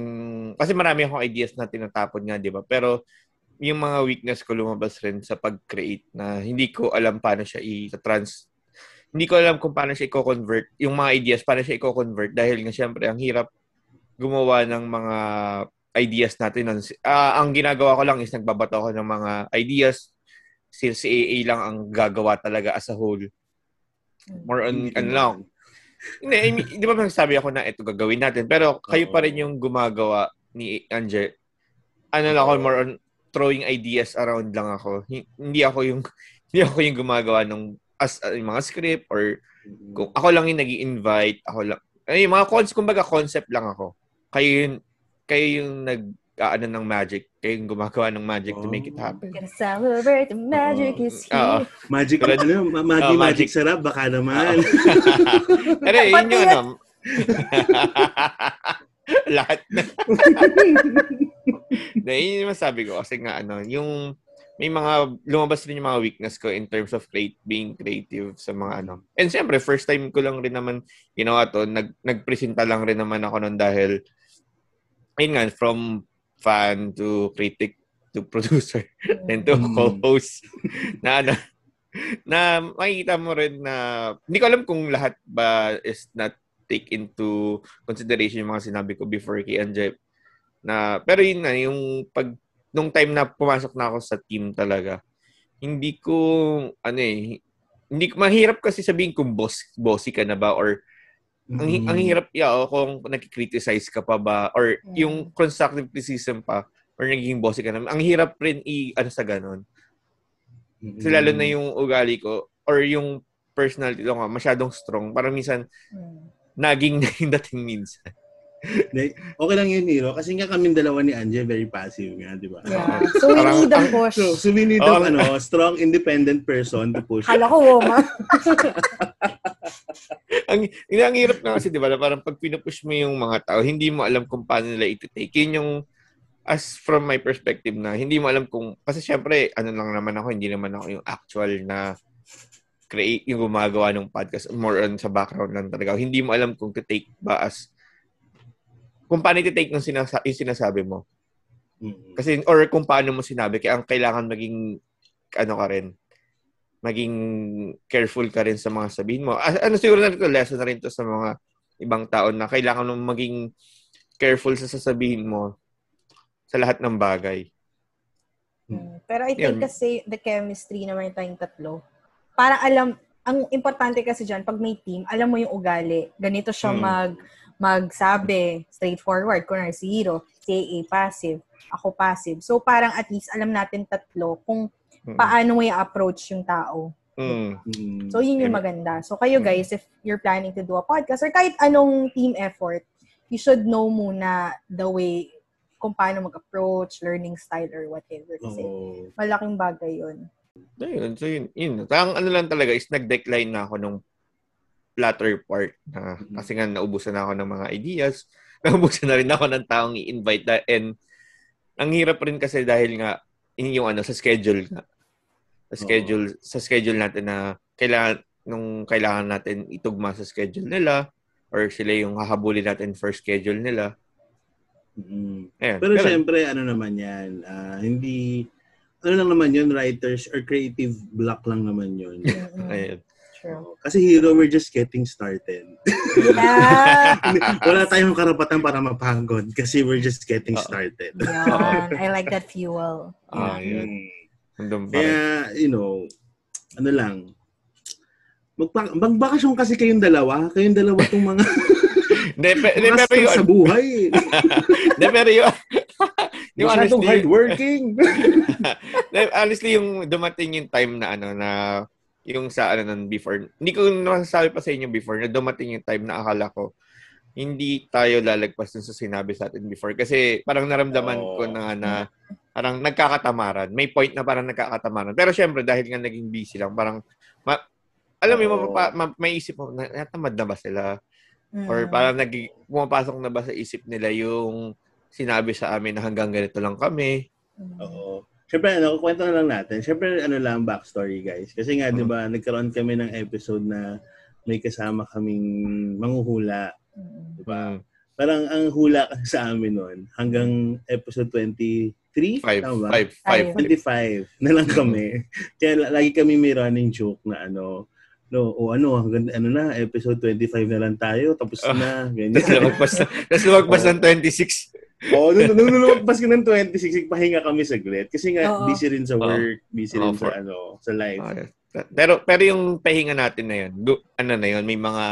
kasi marami akong ideas na tinatapon nga, 'di ba? Pero yung mga weakness ko lumabas rin sa pag-create na hindi ko alam paano siya i-trans hindi ko alam kung paano siya i-convert yung mga ideas paano siya i-convert dahil nga syempre ang hirap gumawa ng mga ideas natin. Ah, ang ginagawa ko lang is nagbabato ako ng mga ideas si, si AA lang ang gagawa talaga as a whole more on ano lang hindi, I mean, di ba magsabi ako na ito gagawin natin, pero kayo pa rin yung gumagawa ni Anje. Ano lang ako, more on throwing ideas around lang ako. Hi- Hindi ako yung hindi ako yung gumagawa ng as uh, yung mga script or kung ako lang yung nag invite ako lang. Ay, mga concept, kumbaga concept lang ako. Kayo yung, kayo yung nag ano ng magic. Kayo yung gumagawa ng magic to make it happen. Gonna celebrate the magic is Oo. here. Magic, Tulad- ano, ma- magic, Oh, magic sarap, baka naman. Pero yun yung ano. Lahat na. Na yun yung masabi ko kasi nga ano, yung may mga lumabas rin yung mga weakness ko in terms of create, being creative sa mga ano. And siyempre, first time ko lang rin naman ginawa to. Nag, nagpresenta lang rin naman ako nun dahil ayun nga, from fan to critic to producer and to co-host. Na ano, na makikita mo rin na hindi ko alam kung lahat ba is not take into consideration yung mga sinabi ko before kay Anje na pero yun na yung pag nung time na pumasok na ako sa team talaga hindi ko ano eh hindi mahirap kasi sabihin kung boss bossy ka na ba or ang, hi- ang hirap ya oh, kung nakikriticize ka pa ba or yung constructive criticism pa or nagiging bossy ka na ang hirap rin i ano sa ganun kasi lalo na yung ugali ko or yung personality ko nga masyadong strong parang minsan naging naging dating minsan okay lang yun, Nero. Kasi nga kami dalawa ni Anje, very passive nga, di ba? Yeah. So we need a push. So, so we need Oh. a ano, strong, independent person to push. Kala ko, woman. ang, ang hirap na kasi, di ba, na parang pag pinupush mo yung mga tao, hindi mo alam kung paano nila iti-take. Yun yung, as from my perspective na, hindi mo alam kung, kasi syempre, ano lang naman ako, hindi naman ako yung actual na create, yung gumagawa ng podcast, more on sa background lang talaga. Hindi mo alam kung to-take ba as, kung paano iti-take ng sinasa- yung sinasabi mo. Kasi, or kung paano mo sinabi, kaya ang kailangan maging, ano ka rin, maging careful ka rin sa mga sabihin mo. Ano siguro na ito, lesson na rin to sa mga ibang tao na kailangan mo maging careful sa sasabihin mo sa lahat ng bagay. Pero I think Yun. kasi the chemistry naman tayong tatlo, para alam, ang importante kasi dyan, pag may team, alam mo yung ugali. Ganito siya Mm. mag magsabi, straightforward. Kunwari si Hiro, si AA passive, ako passive. So parang at least alam natin tatlo kung Mm. Paano mo i-approach yung tao. Mm. So, yun yung maganda. So, kayo guys, if you're planning to do a podcast or kahit anong team effort, you should know muna the way kung paano mag-approach, learning style or whatever. Kasi malaking bagay yun. Ayun, so yun, yun. Ang ano lang talaga is nag-decline na ako nung latter part na kasi nga naubusan na ako ng mga ideas. Naubusan na rin ako ng taong i-invite na, and ang hirap rin kasi dahil nga yun yung ano sa schedule nga. Sa schedule sa schedule natin na kailangan nung kailangan natin itugma sa schedule nila or sila yung hahabulin natin for schedule nila. Ayan, Pero ganun. syempre, ano naman yan, ah, hindi, ano lang naman yun, writers or creative block lang naman yun. Ayun. True. Kasi Hero, we're just getting started. Yeah. Wala tayong karapatan para mapagod kasi we're just getting started. Yan. I like that fuel. Ah, yun. Pa rin. Kaya, you know, ano lang, magpa- magbakasyon kasi kayong dalawa. Kayong dalawa tong mga Hindi, pe- hindi, pero yun. sa buhay. Hindi, pero yun. Yung Masyadong honestly- hardworking. Na- honestly, yung dumating yung time na ano na yung sa ano nun before, hindi ko nasasabi pa sa inyo before na dumating yung time na akala ko hindi tayo lalagpas dun sa sinabi sa atin before. Kasi parang naramdaman ko na na parang nagkakatamaran. May point na parang nagkakatamaran. Pero syempre, dahil nga naging busy lang, parang ma- alam mo, Oo. mapapa- ma- may isip mo, na, natamad na ba sila? Or Mm. parang nag pumapasok na ba sa isip nila yung sinabi sa amin na hanggang ganito lang kami? Oo. Siyempre, ano, kwento na lang natin. Siyempre, ano lang, backstory, guys. Kasi nga, di ba, nagkaroon kami ng episode na may kasama kaming manghuhula. Di ba? Parang ang hula kasi sa amin noon, hanggang episode 23? Five. Tama ba? Five. Five. 25 na lang kami. Kaya la- lagi kami may running joke na ano, no, o ano, hanggang ano na, episode 25 na lang tayo, tapos na, ganyan. Tapos lumagpas na, tapos lumagpas ng 26. Oo, nung, nung, nung lumagpas ka ng 26, pahinga kami saglit. Kasi nga, Oo. busy rin sa work, busy Oo, rin for- sa ano, sa life. Pero pero yung pahinga natin na yun, ano na yun, may mga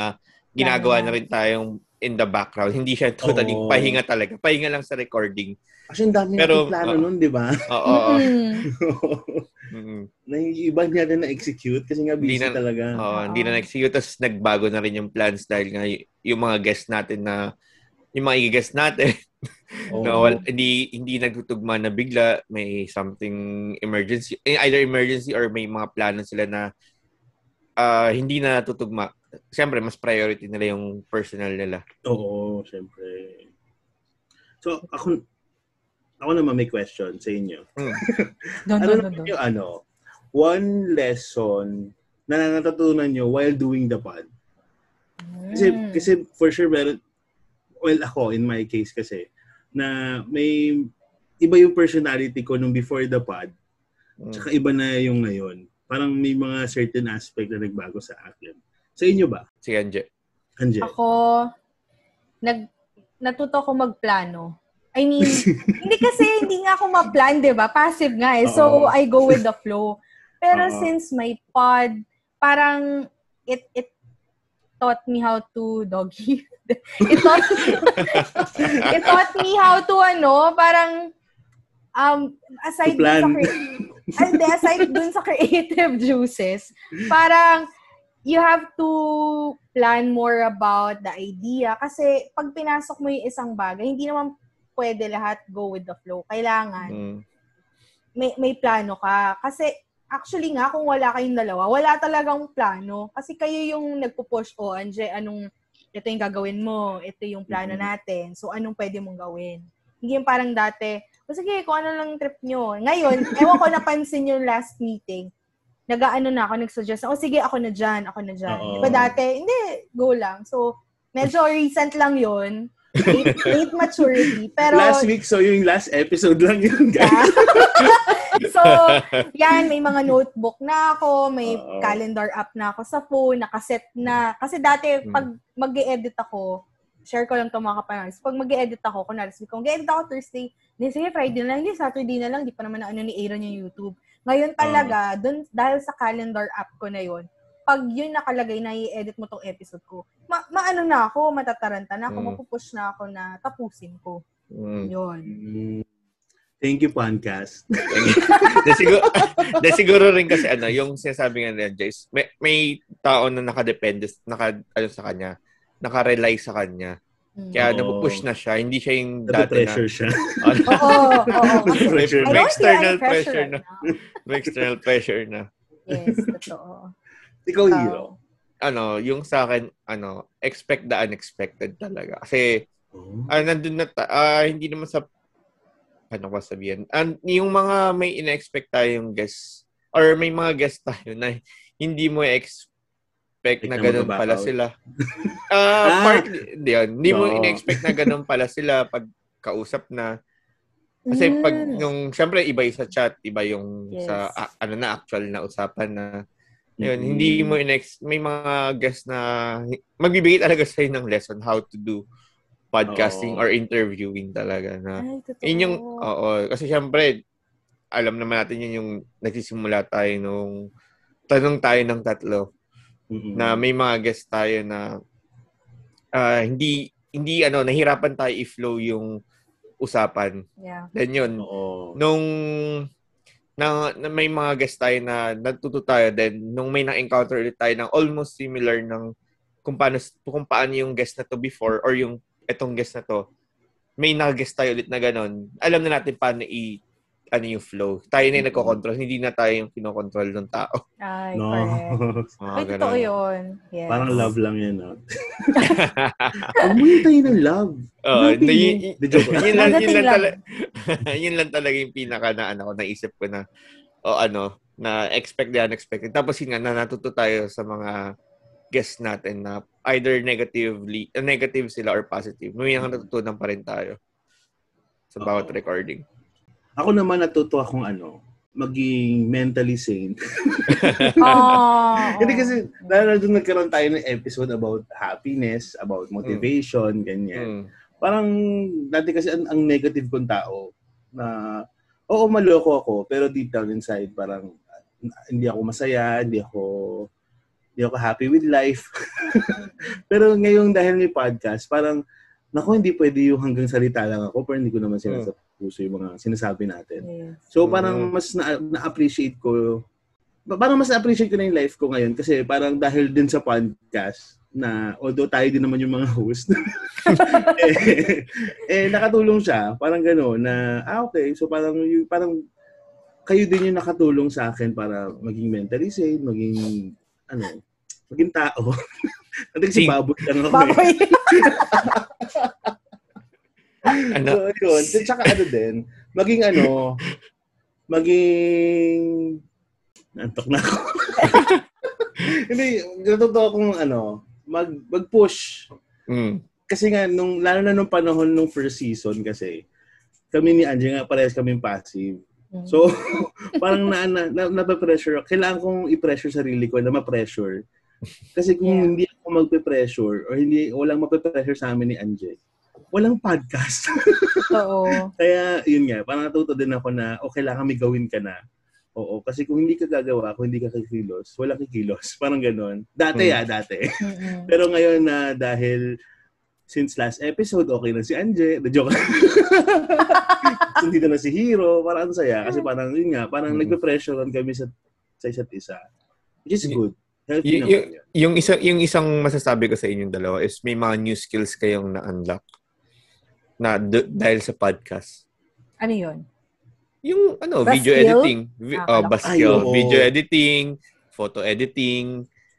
ginagawa na rin tayong in the background. Hindi siya totally Oo. pahinga talaga. Pahinga lang sa recording. Kasi ang dami Pero, nating plano oo. nun, di ba? Oo. oo. Mm. na yung iba natin na-execute kasi nga busy Hindi na, talaga. Oo, hindi na na-execute. Tapos nagbago na rin yung plans dahil nga y- yung mga guests natin na yung mga i-guest natin Oo. na wal, hindi hindi nagtutugma na bigla may something emergency eh, either emergency or may mga plano sila na ah, hindi na tutugma siyempre mas priority nila yung personal nila Oo, syempre. So, ako, ako naman may question sa inyo. Don, ano don, naman don, don. yung ano, one lesson na natutunan nyo while doing the pod? Kasi, Hmm. kasi for sure, meron, well, ako, in my case kasi, na may iba yung personality ko nung before the pod, tsaka iba na yung ngayon. Parang may mga certain aspect na nagbago sa akin. Sa inyo ba? si Anje Anje? Ako, nag, natuto ko magplano. I mean, hindi kasi hindi nga ako ma-plan, di ba? Passive nga eh. So. I go with the flow. Pero Oo. since my pod, parang it it taught me how to doggy. it taught it taught me how to ano, parang um aside dun sa hindi, aside dun sa creative juices, parang you have to plan more about the idea kasi pag pinasok mo yung isang bagay, hindi naman pwede lahat go with the flow. Kailangan Mm. may may plano ka. Kasi actually nga kung wala kayong dalawa, wala talagang plano kasi kayo yung nagpo-push o Anje, anong ito yung gagawin mo, ito yung plano natin. So anong pwede mong gawin? Hindi yung parang dati, o sige, kung ano lang trip nyo. Ngayon, ewan ko napansin yung last meeting, nag-ano na ako, nag-suggest, o sige, ako na dyan, ako na dyan. Di ba dati, hindi, go lang. So, medyo recent lang yun. Late, late maturity. Pero, last week, so yung last episode lang yun, guys. so, yan, may mga notebook na ako, may Oo. calendar app na ako sa phone, nakaset na. Kasi dati, Hmm. pag mag edit ako, share ko lang ito mga kapanalis. Pag mag edit ako, kunwari, sabi ko, mag edit ako Thursday, hindi, sige, Friday na lang, hindi, Saturday na lang, di pa naman na ano ni Aaron yung YouTube. Ngayon talaga, dun, dahil sa calendar app ko na yun, pag yun nakalagay na i-edit mo tong episode ko, ma maano na ako, matataranta na ako, Mm. mapupush na ako na tapusin ko. Mm. Yun. Thank you, Pancast. de siguro, de siguro rin kasi ano, yung sinasabi nga ni Jace, may, may tao na nakadepende, naka, ano sa kanya, nakarely sa kanya. Kaya Oo. napupush na siya. Hindi siya yung dati na... Nape-pressure siya. Oo, oo. may, Pressure may na. external pressure pressure na. May external pressure na. Yes, totoo. Ikaw, Ikaw. Hiro. Ano, yung sa akin, ano, expect the unexpected talaga. Kasi, Oh. ah, nandun na, ta- ah, hindi naman sa, ano ko sabihin, and yung mga may ina-expect tayong guest, or may mga guest tayo na hindi mo expect na na ganun pala out. sila. Ah, Ah. partly, hindi. Hindi mo Oo. ina-expect na ganun pala sila pag kausap na. Kasi pag Mm. yung, syempre iba yung sa chat, iba yung Yes. sa, ah, ano na, actual na usapan na, yun, Mhm. hindi mo inex may mga guests na magbibigay talaga sa'yo ng lesson how to do podcasting Oo. or interviewing talaga na Ay, totoo. yun yung oo kasi syempre alam naman natin yun yung nagsisimula tayo nung tanong tayo ng tatlo Mm-mm. na may mga guest tayo na ah, hindi hindi ano nahirapan tayo i-flow yung usapan. Yeah. Then yun, Oo. nung na, na may mga guest tayo na natuto tayo then nung may na-encounter ulit tayo ng almost similar ng kung paano kung paano yung guest na to before or yung etong guest na to may na-guest tayo ulit na ganun alam na natin paano i ano yung flow tayo na yung nagko-control hindi na tayo yung kinokontrol ng tao Ay, No. correct. Ay, totoo yun. Yes. Parang love lang yan. No? Huwag mo hintayin ng love. Oo, Hanapin na, yun, Di joke lang. yun lang, yun lang, tala- yun lang talaga yung pinaka na ano, ko, naisip ko na, o ano, na expect the unexpected. Tapos yun nga, na natuto tayo sa mga guests natin na either negatively, uh, negative sila or positive. May mga natutunan pa rin tayo sa bawat recording. Ako naman natuto akong ano, maging mentally sane. Oh, Hindi kasi, dahil doon nagkaroon tayo ng episode about happiness, about motivation, ganyan. Mm. Parang, dati kasi ang, ang negative kong tao, na, oo, maloko ako, pero deep down inside, parang, ah, hindi ako masaya, hindi ako, hindi ako happy with life. pero ngayong dahil may podcast, parang, naku, hindi pwede yung hanggang salita lang ako, pero hindi ko naman sila Mm. sa puso yung mga sinasabi natin. Yes. So parang Mm. mas na- na-appreciate ko parang mas na-appreciate ko na yung life ko ngayon kasi parang dahil din sa podcast na although tayo din naman yung mga host eh, eh nakatulong siya parang gano'n na ah okay so parang yung, parang kayo din yung nakatulong sa akin para maging mentally sane maging ano maging tao kasi Sing. baboy lang ako eh. Baboy. Ano? So, yun. Tsaka ano din, maging ano, maging, nantok na ako. Hindi, natuto akong ano, mag, mag-push. Mm. Kasi nga, nung, lalo na nung panahon nung first season kasi, kami ni Angie nga parehas kaming passive. So, parang na, na, na, nape-pressure. Kailangan kong i-pressure sarili ko na ma-pressure. Kasi kung Yeah. hindi ako magpe-pressure or hindi walang mape-pressure sa amin ni Anje, walang podcast. Totoo. Kaya, yun nga, parang natuto din ako na, o kailangan may gawin ka na. Oo, kasi kung hindi ka gagawa, kung hindi ka kikilos, walang kikilos. Parang ganon. Dati Hmm. ah, dati. Pero ngayon na dahil since last episode, okay na si Anje. The joke. dito na si Hero. Parang ang saya. Kasi parang, yun nga, parang Mm. nagpe-pressurean kami sa, sa isa't isa. Which is good. Healthy Y- naman y- yun. yung isang yung isang masasabi ko sa inyong dalawa is may mga new skills kayong na-unlock na d- dahil sa podcast. Ano yun? Yung ano, Ba video skill? editing, vi- Ah, oh, akala ba ko- skill, Ay, oo. video editing, photo editing,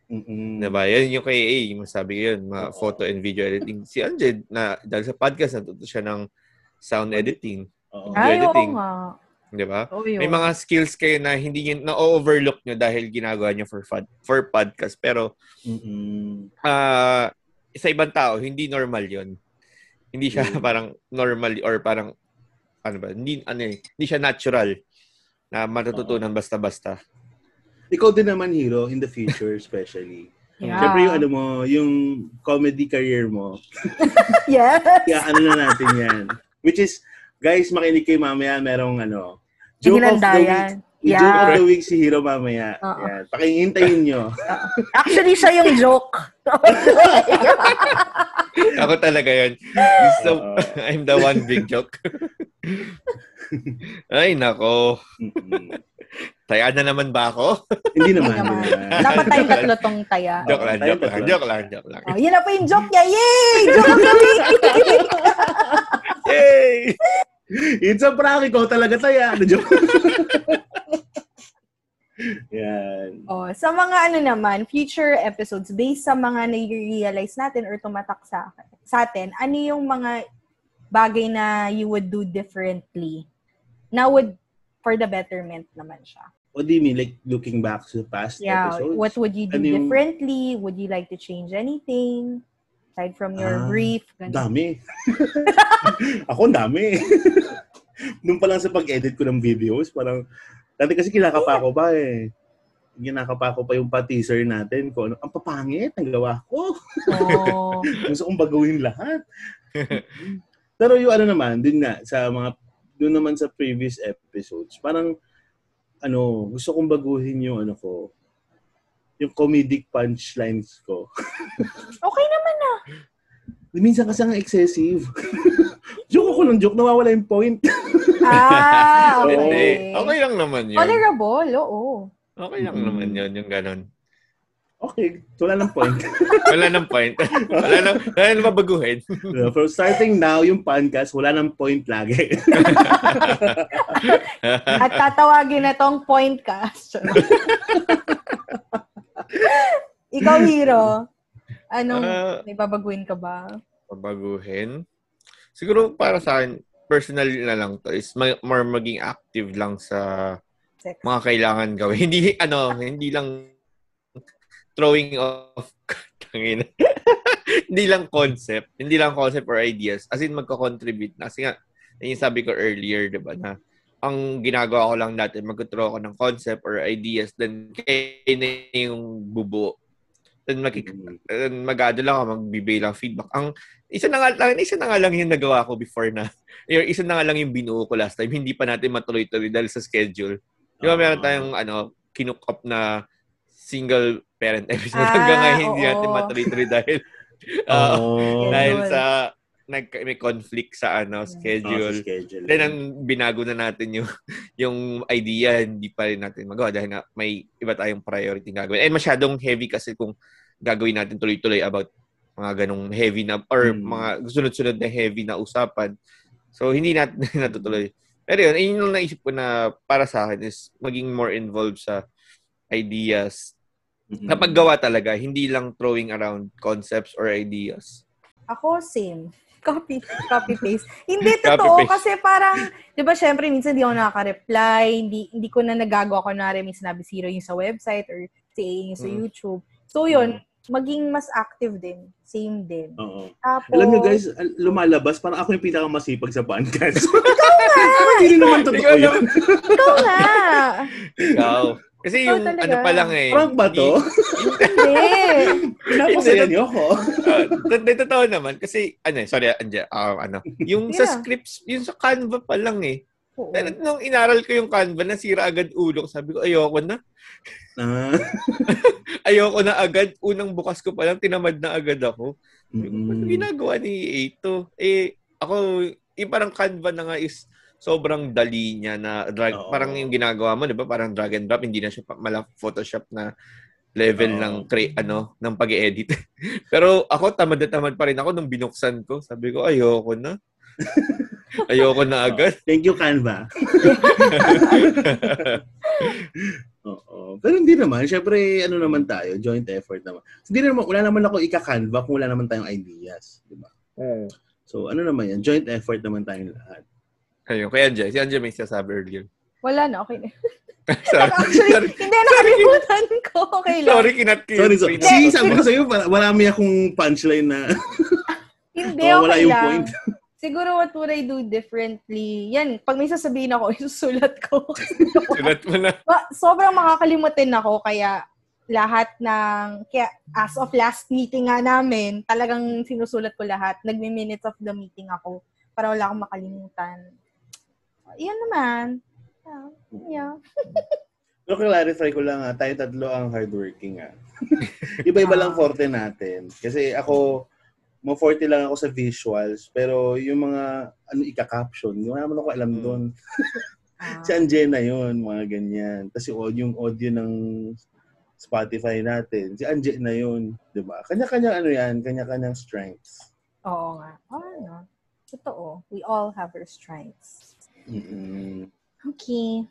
Mm-mm. Diba? Yan yung kay A, yung masabi ko yun, mga photo and video editing. Si Anje, na, dahil sa podcast, natuto siya ng sound editing, Oo. video Ay, oo editing. nga. Di ba? Yun. May mga skills kayo na hindi yun, na-overlook nyo dahil ginagawa nyo for, fun, for podcast. Pero, Mm-mm. ah sa ibang tao, hindi normal yon Hindi siya Mm. parang normal or parang, ano ba, hindi, ano eh, hindi siya natural na matututunan basta-basta. Ikaw din naman, Hero, in the future especially. Yeah. Siyempre yung ano mo, yung comedy career mo, Yes. kaya ano na natin yan. Which is, guys, makinig kayo mamaya, merong ano, joke of the week. Yung Joke of Yeah. the week si Hero mamaya. Oo. Yan. Pakihintayin nyo. Actually, siya yung joke. Ako talaga yun. So, Oo. I'm the one big joke. Ay, nako. Taya na naman ba ako? Hindi Hindi naman. hindi naman. Dapat tayong tatlo tong taya. joke lang, joke lang, joke lang, joke lang. Oh, yun na po yung joke niya. Yay! Joke of the week! Yay! It's a prank. Ikaw talaga taya. Ano, joke? Yan. oh, sa mga ano naman, future episodes, based sa mga nai-realize natin or tumatak sa, sa atin, ano yung mga bagay na you would do differently na would for the betterment naman siya. What do you mean? Like looking back to past Yeah, episodes? what would you do Ano yung- differently? Would you like to change anything? Aside from your Ah, brief? ganun. Dami. Ako, dami. Nung pa lang sa pag-edit ko ng videos, parang, dati kasi kinakapa ko pa eh. Ginakapa ko pa yung pa-teaser natin ko. Ano, ang papangit, ang gawa ko. Oh. Gusto kong baguhin lahat. Pero yung ano naman, dun nga, sa mga, dun naman sa previous episodes, parang, ano, gusto kong baguhin yung ano ko, yung comedic punchlines ko. Okay naman na. Minsan kasi ang excessive. Joke ako ng joke, nawawala yung point. Ah, Oo. Hindi. Okay lang naman yun. Tolerable, oo. Okay lang naman yun, yung ganon. Okay, so wala ng point. Wala nang point. wala nang, wala nang mabaguhin. Uh, From starting now, yung podcast, wala ng point lagi. At tatawagin na tong point cast. Ikaw, Hero. Anong, Ah. may babaguhin ka ba? Mabaguhin? Siguro para sa akin, personal na lang to is ma- more maging active lang sa Sex. mga kailangan gawin. Hindi, ano, hindi lang throwing off tangina. hindi lang concept, hindi lang concept or ideas. As in, magko-contribute na. Kasi nga, yun yung sabi ko earlier, di ba, na ang ginagawa ko lang dati, mag-throw ako ng concept or ideas, then kayo na yung bubuo. Then makik- then mag-ano lang ako, magbibigay lang feedback. Ang isa na nga lang, isa na nga lang yung nagawa ko before na, yung isa na nga lang yung binuo ko last time, hindi pa natin matuloy-tuloy dahil sa schedule. Di ba meron tayong ano, kinook up na single parent episode Ah, hanggang ngayon hindi oo. natin matuloy-tuloy dahil ah, Oh. dahil sa nag may conflict sa ano schedule. Oh, sa schedule. Then ang binago na natin yung yung idea hindi pa rin natin magawa dahil nga may iba tayong priority na gagawin. And masyadong heavy kasi kung gagawin natin tuloy-tuloy about mga ganong heavy na or Hmm. mga sunod-sunod na heavy na usapan. So hindi natin natutuloy. Pero yun, yun yung naisip ko na para sa akin is maging more involved sa ideas. Mm-mm. Kapag gawa talaga, hindi lang throwing around concepts or ideas. Ako, same. Copy, copy paste. Hindi totoo paste. kasi parang, 'di ba, syempre minsan hindi ako nakaka-reply, hindi hindi ko na nagagawa ko na may sinabi zero yung sa website or si A yung sa Mm. YouTube. So 'yun, maging mas active din. Same din. Oo. Tapos, Alam nyo guys, al- lumalabas, parang ako yung pinakamasipag sa podcast. Hindi naman totoo Ikaw yun. ikaw nga. Ikaw. Kasi yung talaga. ano pa lang eh. Prank ba to? Hindi. Pinapasaya niyo ako. Hindi, totoo naman. Kasi, ano eh, sorry, Anja, um, ano, yung sa Yeah. scripts, yung sa Canva pa lang eh. Oo. Nung- Nung inaral ko yung Canva, nasira agad ulo ko. Sabi ko, ayoko na. Ah. Ayoko na agad. Unang bukas ko pa lang, tinamad na agad ako. Sabi ko, Mm. Ano ginagawa ni Ito? Eh, ako, yung parang Canva na nga is sobrang dali niya na drag, Oo. parang yung ginagawa mo, di ba? Parang drag and drop, hindi na siya mala Photoshop na level Oo. ng cre- ano ng pag-edit. Pero ako tamad na tamad pa rin ako nung binuksan ko. Sabi ko ayoko na. ayoko na agad. Thank you, Canva. Oo. Pero hindi naman. Siyempre, ano naman tayo, joint effort naman. Hindi naman, wala naman ako ika-Canva kung wala naman tayong ideas. Di ba? So, ano naman yan? Joint effort naman tayong lahat. Ayun, kaya Anja, si Anja may sinasabi earlier. Wala na, okay na. sorry, Actually, sorry, hindi nakalimutan ko. Okay lang. sorry, kinat Sorry, sorry. See, sabi ko sa'yo, marami akong punchline na Hindi, wala okay yung lang. point. Siguro what would I do differently? Yan, pag may sasabihin ako, isusulat ko. Sulat mo na. Ma- Sobrang makakalimutin ako, kaya lahat ng, kaya as of last meeting nga namin, talagang sinusulat ko lahat. Nagme-minutes of the meeting ako para wala akong makalimutan. Yan naman. Yeah. yeah. Pero clarify ko lang ha, tayo tatlo ang hardworking ha. Iba-iba lang forte natin. Kasi ako, mo forte lang ako sa visuals, pero yung mga ano ika-caption, wala naman ako alam doon. si Angena yun, mga ganyan. Kasi audio, yung audio ng Spotify natin, si Angena yun, di ba? Kanya-kanya ano yan, kanya-kanyang strengths. Oo nga. Oh, ano. Totoo. We all have our strengths. Mm-mm. Okay.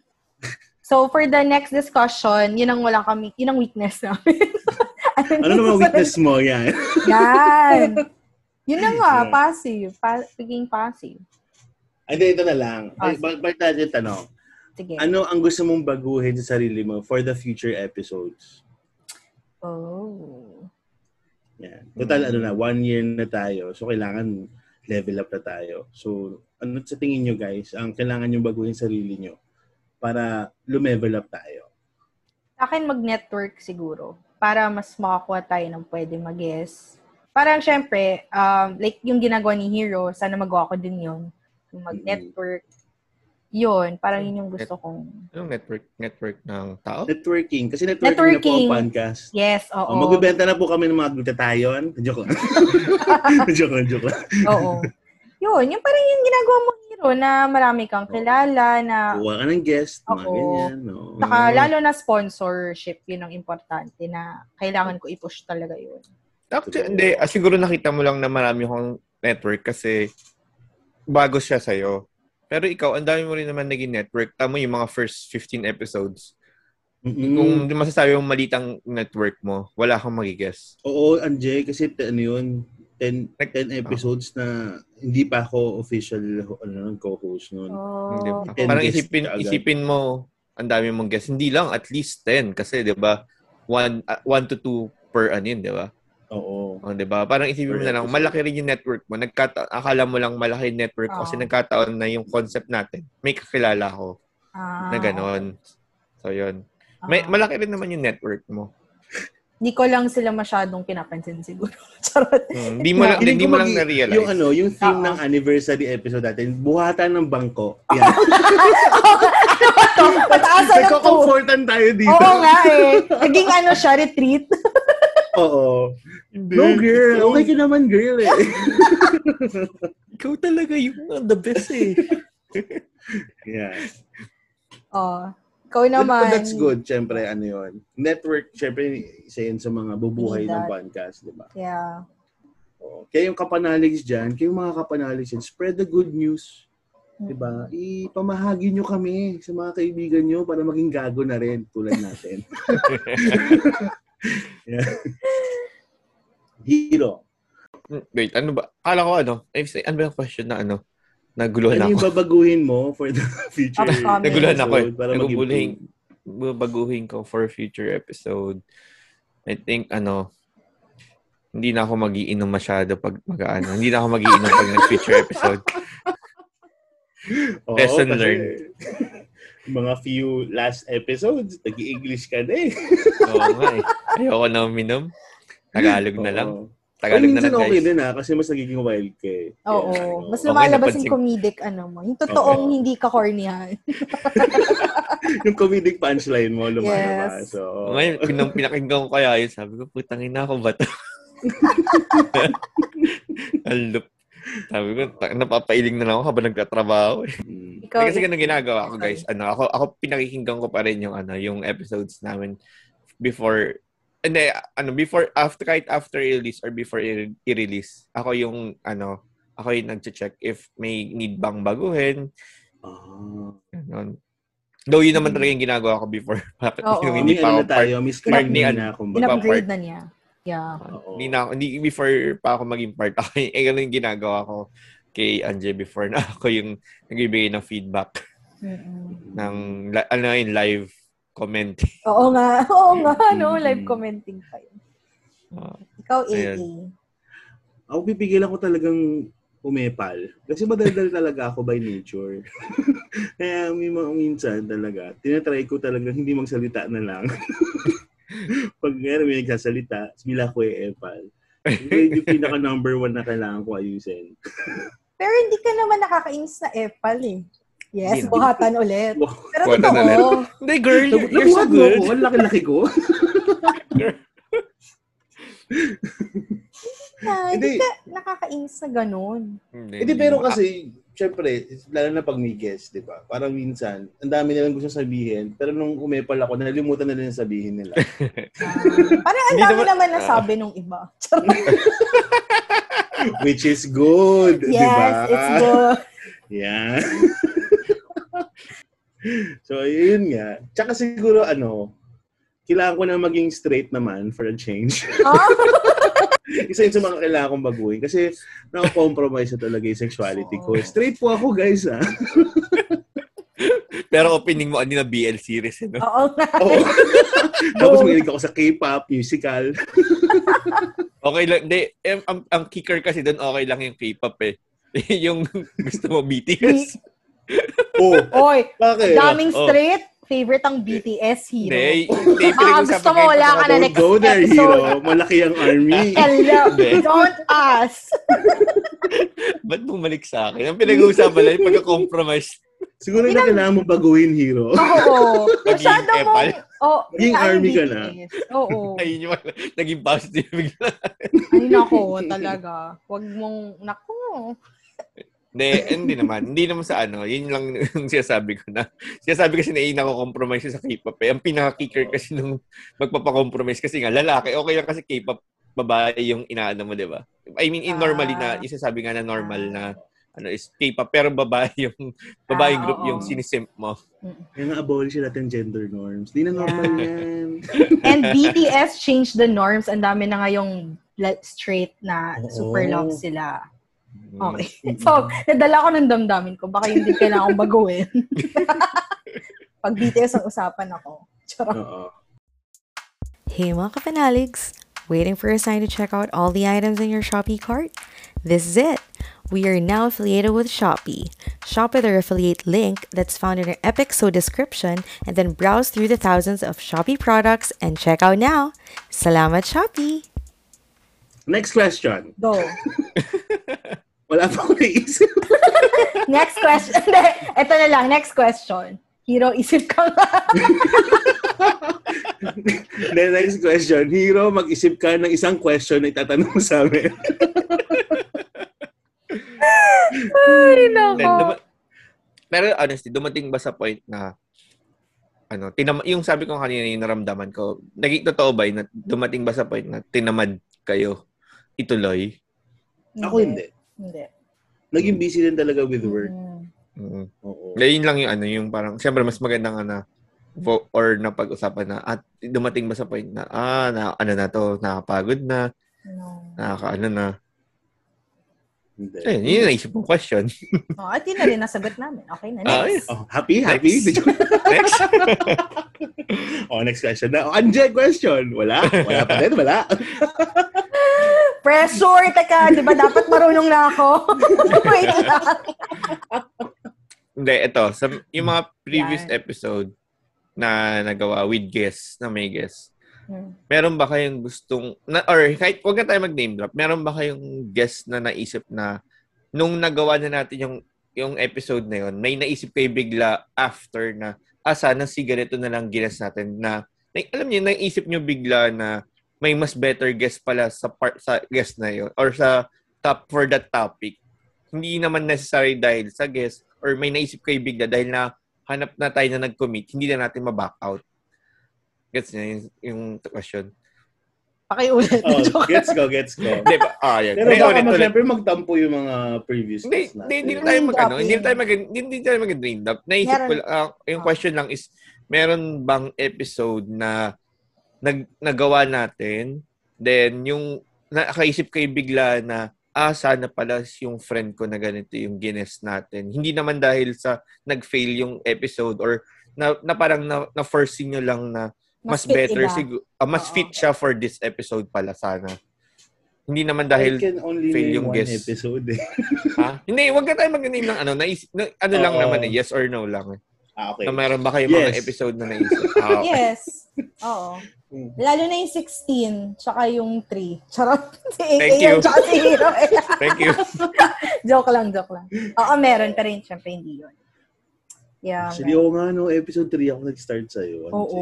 So, for the next discussion, yun ang wala kami, yun ang weakness namin. Ano naman weakness mo yan? Yan. Yun na nga, Yeah. passive. Pa- pagiging passive. Ay, di, ito na lang. Ba- bakit natin tanong? Sige. Ano ang gusto mong baguhin sa sarili mo for the future episodes? Oh. Yan. Total, ano na, one year na tayo. So, kailangan level up na tayo. So, ano sa tingin nyo guys, ang kailangan nyo baguhin sa sarili nyo para lumevel up tayo? Sa akin, mag-network siguro. Para mas makakuha tayo ng pwede mag-guess. Parang syempre, um, like yung ginagawa ni Hero, sana magawa ko din yun. Yung mag-network. Yun, parang yun yung gusto kong... Anong network network ng tao? Networking. Kasi networking, Networking. na po ang podcast. Yes, oo. Oh, magbebenta na po kami ng mga glutatayon. Joke lang. joke lang, joke lang. Oo. yun, yung parang yung ginagawa mo hero na marami kang kilala na Kuha ka ng guest, mga Oo. ganyan. No? Saka lalo na sponsorship, yun ang importante na kailangan ko i-push talaga yun. Actually, hindi. Ah, siguro nakita mo lang na marami akong network kasi bago siya sa'yo. Pero ikaw, ang dami mo rin naman naging network. Tama yung mga first 15 episodes. Kung di masasabi mong malitang network mo, wala kang magigess. Oo, Anje, kasi t- ano yun, 10, 10 episodes na hindi pa ako official ano, co-host noon. Di ba? 10 Parang guests isipin, agad. isipin mo, ang dami mong guess. Hindi lang, at least 10. Kasi, di ba, 1 to 2 per yun, di ba? Oo. Oh, 'di ba? Parang isipin mo na lang, malaki rin yung network mo. Nagkata akala mo lang malaki yung network ko kasi nagkataon na yung concept natin. May kakilala ko Ah, na ganon. So, yun. May, malaki rin naman yung network mo. Hindi ko lang sila masyadong pinapansin siguro. Charot. Hmm, Hindi mo lang, hindi mo lang na-realize. Yung ano, yung theme ng anniversary episode natin, buhatan ng bangko. Yan. Pataasan ng po. Nagko-comfortan tayo dito. Oo nga eh. Naging ano siya, retreat. Oo. No, girl. Okay ka naman, girl eh. Ikaw talaga yung uh, the best eh. yeah. Oh. Ikaw But, naman. but that's good, syempre, ano yun. Network, syempre, isa yun sa mga bubuhay ng podcast, di ba? Yeah. Oo. Kaya yung kapanaligs dyan, kayong mga kapanaligs dyan, spread the good news. Di ba? Ipamahagi nyo kami sa mga kaibigan nyo para maging gago na rin tulad natin. yeah. Hero. Wait, ano ba? Kala ko ano? Eh, say- ano ba yung question na ano? Naguluhan Ano yung ako. babaguhin mo for the future Upcoming. Naguluhan ako eh. para babaguhin ko for future episode. I think, ano, hindi na ako magiinom masyado pag mag-ano. Hindi na ako magiinom pag nag-future episode. Oo, Lesson learned. Mga few last episodes, nag-i-English ka na eh. Oo nga eh. Ayoko na uminom. Tagalog na lang. Tagalog na lang, okay guys. din ha, kasi mas nagiging wild ka eh. Oo. Mas Okay, lumalabas yung comedic ano mo. Yung totoong Oo. hindi ka cornyan. yung comedic punchline mo Yes. lumalabas. So, Ngayon, pinang pinakinggan ko kaya yun. Sabi ko, putang ina ako ba to? Alup. Sabi ko, napapailing na lang ako habang nagtatrabaho. Eh. Ikaw, kasi ganun ginagawa ko, guys. Ano, ako, ako pinakikinggan ko pa rin yung, ano, yung episodes namin before, hindi, ano, before, after, kahit after i-release or before i-release, ako yung, ano, ako yung nag-check if may need bang baguhin. Ganun. Though yun naman talaga yung ginagawa ko before. Oo. yung hindi pa ano ako na tayo, part, Miss part ni, na, ano, in-upgrade na niya. Yeah. hindi na hindi before pa ako maging part. Ako, eh, ganun yung ginagawa ko kay Anje before na ako yung nagbibigay ng feedback Mm-mm. ng, ano yun, live comment. Oo nga. Oo nga, no? Mm-hmm. Live commenting pa yun. Ah, Ikaw, Ayan. AA. Ako pipigilan ko talagang umepal. Kasi madaldal talaga ako by nature. Kaya may mga minsan talaga, tinatry ko talaga hindi magsalita na lang. Pag meron may nagsasalita, bila ko e-epal. Yun yung pinaka number one na kailangan ko ayusin. Pero hindi ka naman nakakainis na epal eh. Yes, Hindi. buhatan ulit. Pero Buhatan totoo. ulit. Hindi, girl. Nag- You're so good. ako, Ang laki-laki ko. Na, hindi Hindi. ka nakakainis na ganun. Hindi, pero kasi, syempre, lalo na pag may guest, di ba? Parang minsan, ang dami nilang gusto sabihin, pero nung umepal ako, nalimutan na rin ang sabihin nila. Parang ang dami naman- nasabi nung iba. Which is good, di yes, ba? it's good. Yeah. so, yun nga. Tsaka siguro, ano, kailangan ko na maging straight naman for a change. Isa yun sa mga kailangan kong baguhin. Kasi nakakompromise na talaga yung sexuality ko. Straight po ako, guys, ah. Pero opening mo, ano na BL series, eh, no? Oo nga. Oo. Tapos mahilig ako sa K-pop, musical. Okay lang. Hindi, em, ang, ang kicker kasi doon, okay lang yung K-pop eh. yung gusto mo BTS. oh, Oy, Bakit? daming Oh. Favorite ang BTS hero. Hindi, hindi, Ah, pinag-usapan gusto mo wala ka na next Go there, episode. hero. Malaki ang army. Hello. Don't ask. Ba't bumalik sa akin? Ang pinag-uusapan lang pagka-compromise. Siguro na kailangan mo baguhin, hero. Oo. Masyado mo. epal. Oh, Naging army ka na. Oo. Ayun yung naging positive bigla. Ay, nako, talaga. Wag mong, nako. Hindi, hindi naman. Hindi naman sa ano. Yun lang yung sinasabi ko na. Sinasabi kasi na eh, nako-compromise sa K-pop eh. Ang pinaka-kicker kasi nung magpapacompromise kasi nga lalaki, okay lang kasi K-pop babae yung inaano mo, di ba? I mean, in normally na, isasabi nga na normal na ano is K-pop, pero babae yung babae Ah, group oo. yung sinisimp mo. Kaya nga abolish natin gender norms. Di na normal yan. And BTS changed the norms. Ang dami na ngayong le- straight na Oo. super love sila. Mm. Okay. So, nadala ko ng damdamin ko. Baka yun din kailangan kong baguhin. Pag BTS ang usapan ako. Charot. Hey mga kapanaligs! Waiting for a sign to check out all the items in your Shopee cart? This is it! We are now affiliated with Shopee. Shop with our affiliate link that's found in our Epic So description and then browse through the thousands of Shopee products and check out now! Salamat Shopee! Next question. Go. Wala pa ako naisip. Next question. Ito na lang. Next question. Hero, isip ka nga. Then next question. Hero, mag-isip ka ng isang question na itatanong mo sa amin. Ay, nako. duma- pero honestly, dumating ba sa point na ano, tinam yung sabi ko kanina yung naramdaman ko, naging totoo ba yun na dumating ba sa point na tinamad kayo ituloy? Ako hindi. Hindi. Naging busy din talaga with work. Mm. Oo. Yun lang yung ano, yung parang, siyempre mas magandang ano, vo- or napag-usapan na, at dumating ba sa point na, ah, na, ano na to, nakapagod na, nakaka, ano na. Hindi. Ayun, yun yung naisip kong question. Oh, at yun na rin nasagot namin. Okay na. Ah, Next. Oh, happy? Happy? Next. next. oh, next question na. Oh, Anje question. Wala? Wala pa din? Wala? Pressure, teka. Di ba dapat marunong na ako? Wait lang. Hindi, ito. Sa, yung mga previous episode na nagawa with guests, na may guests, Hmm. meron ba kayong gustong, na, or kahit wag na tayo mag-name drop, meron ba kayong guest na naisip na nung nagawa na natin yung yung episode na yun, may naisip kayo bigla after na, ah, sana si ganito na lang ginas natin na, na alam niyo, naisip niyo bigla na may mas better guest pala sa part sa guest na yun or sa top for that topic. Hindi naman necessary dahil sa guest or may naisip kayo bigla dahil na hanap na tayo na nag-commit, hindi na natin ma-back out. Gets niya yung, yung question? Pakiulit. Oh, gets ko, gets ko. Di ba? Ah, yan. Pero Hindi, baka ulit. syempre magtampo yung mga previous Hindi, hindi, natin. hindi na tayo mag, ano, hindi tayo mag, hindi, hindi tayo mag name drop. Naisip ko, ah, yung question lang is, meron bang episode na nag, nagawa natin, then yung, nakaisip kayo bigla na, ah, sana pala yung friend ko na ganito yung gines natin. Hindi naman dahil sa nag-fail yung episode or na, na parang na, na-foresee nyo lang na mas, Mas fit better siguro, mas fit siya for this episode pala sana. Hindi naman dahil I can only fail name yung one guest. episode eh. ha? Hindi, wag ka tayo mag-name ng ano. Naisip, na, ano lang Oo. naman eh, yes or no lang eh. Ah, okay. Na meron ba kayo mga Yes. episode na naisip? Ah, okay. Yes. Oo. Lalo na yung 16, tsaka yung 3. Charot. Si Thank you. tsaka si Hero. Thank you. joke lang, joke lang. Oo, meron. Pero yun, syempre, hindi yun. Yeah. Actually, ako nga, no, episode 3 ako nag-start sa'yo. Oo.